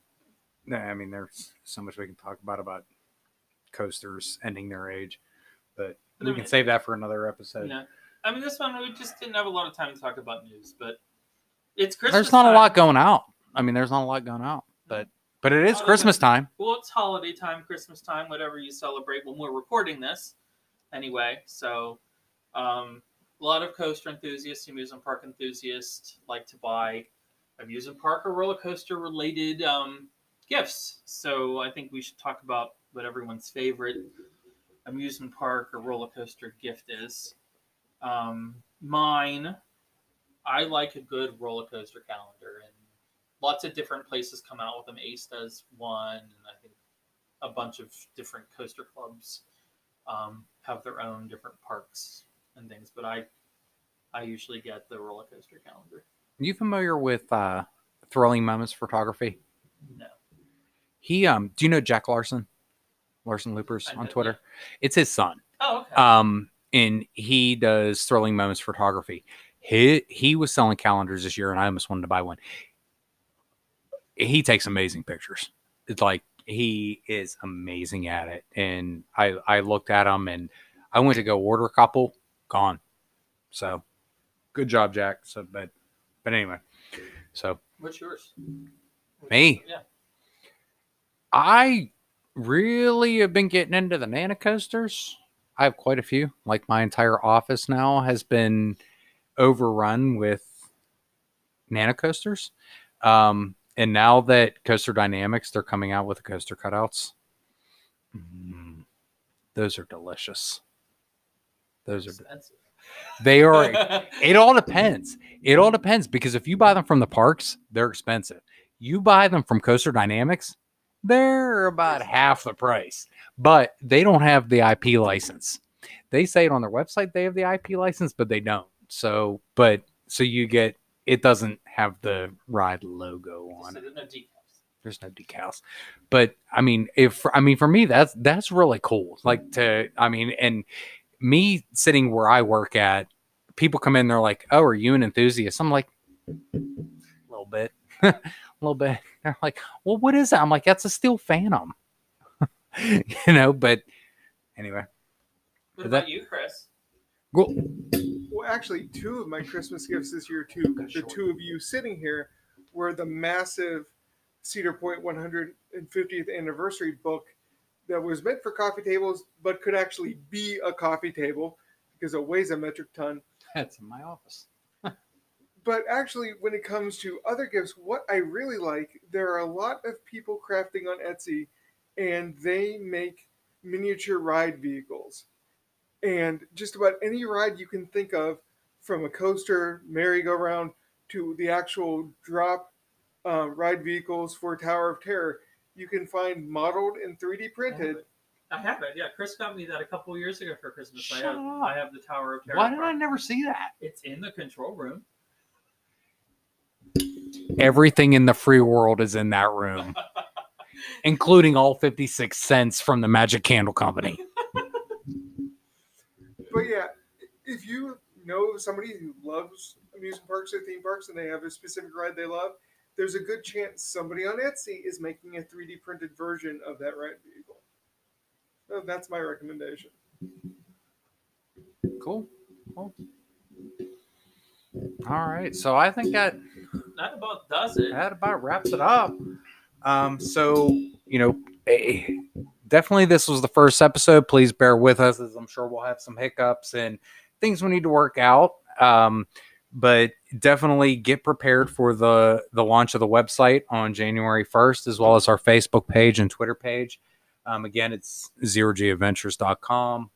i mean there's so much we can talk about about coasters ending their age but we can save that for another episode know, I mean, this one we just didn't have a lot of time to talk about news, but it's Christmas. there's not a lot going out i mean there's not a lot going out but but it is Other christmas time Well, it's holiday time, Christmas time, whatever you celebrate when we're recording this, anyway. So, um, a lot of coaster enthusiasts, amusement park enthusiasts, like to buy amusement park or roller coaster related um, gifts. So, I think we should talk about what everyone's favorite amusement park or roller coaster gift is. Um, mine, I like a good roller coaster calendar, and lots of different places come out with them. Ace does one, and I think a bunch of different coaster clubs um, have their own different parks and things. But I, I usually get the roller coaster calendar. you familiar with uh Thrilling Moments Photography? No. He um do you know Jack Larson? Larson Loopers on Twitter. It's his son. Oh, okay. Um and he does Thrilling Moments Photography. He he was selling calendars this year and I almost wanted to buy one. He takes amazing pictures. It's like he is amazing at it. And I I looked at him and I went to go order a couple, gone. So good job, Jack. So but but anyway. So What's yours? Me? Yeah. I really have been getting into the Nana coasters. I have quite a few. Like my entire office now has been overrun with Nana coasters. Um, and now that Coaster Dynamix, they're coming out with the coaster cutouts. Mm, those are delicious. Those are Expensive. they are it all depends. It all depends because if you buy them from the parks, they're expensive. You buy them from Coaster Dynamix, they're about half the price, but they don't have the IP license. They say it on their website they have the IP license, but they don't. So, but so you get it doesn't have the ride logo on So it. there's no decals. There's no decals, but I mean, if I mean for me, that's that's really cool. Like to, I mean, and me sitting where I work at, people come in, they're like, "Oh, are you an enthusiast?" I'm like, "A little bit, a little bit." They're like, "Well, what is that?" I'm like, "That's a Steel Phantom," you know. But anyway, What Is that- about you, Chris? Well, actually, two of my Christmas gifts this year, to the two of you sitting here, were the massive Cedar Point 150th anniversary book that was meant for coffee tables, but could actually be a coffee table because it weighs a metric ton. that's in my office. But actually, when it comes to other gifts, what I really like, there are a lot of people crafting on Etsy, and they make miniature ride vehicles. And just about any ride you can think of, from a coaster, merry-go-round, to the actual drop uh, ride vehicles for Tower of Terror, you can find modeled and 3D printed. I have it. Yeah, Chris got me that a couple of years ago for Christmas. I have, up. I have the Tower of Terror. Why did I never see that? It's in the control room. Everything in the free world is in that room, including all 56 cents from the Magic Candle Company. But yeah, if you know somebody who loves amusement parks or theme parks and they have a specific ride they love, there's a good chance somebody on Etsy is making a 3D printed version of that ride vehicle. So that's my recommendation. Cool. cool. All right. So I think that That about does it. that about wraps it up. Um, so you know, eh, definitely this was the first episode. Please bear with us, as I'm sure we'll have some hiccups and things we need to work out. Um, but definitely get prepared for the the launch of the website on January 1st, as well as our Facebook page and Twitter page. Um, again, it's zerogadventures.com.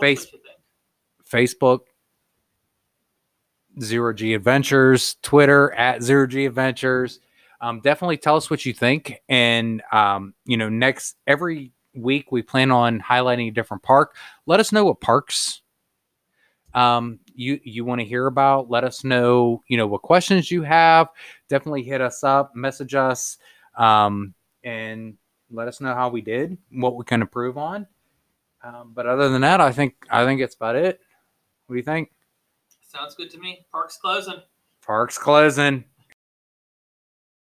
Face- what you think. Facebook, Zero G Adventures, Twitter at Zero G Adventures. Um, definitely tell us what you think. And, um, you know, next, every week we plan on highlighting a different park. Let us know what parks um, you, you want to hear about. Let us know, you know, what questions you have. Definitely hit us up, message us, um, and let us know how we did, what we can improve on. Um, but other than that, I think I think it's about it. What do you think? Sounds good to me. Park's closing. Park's closing.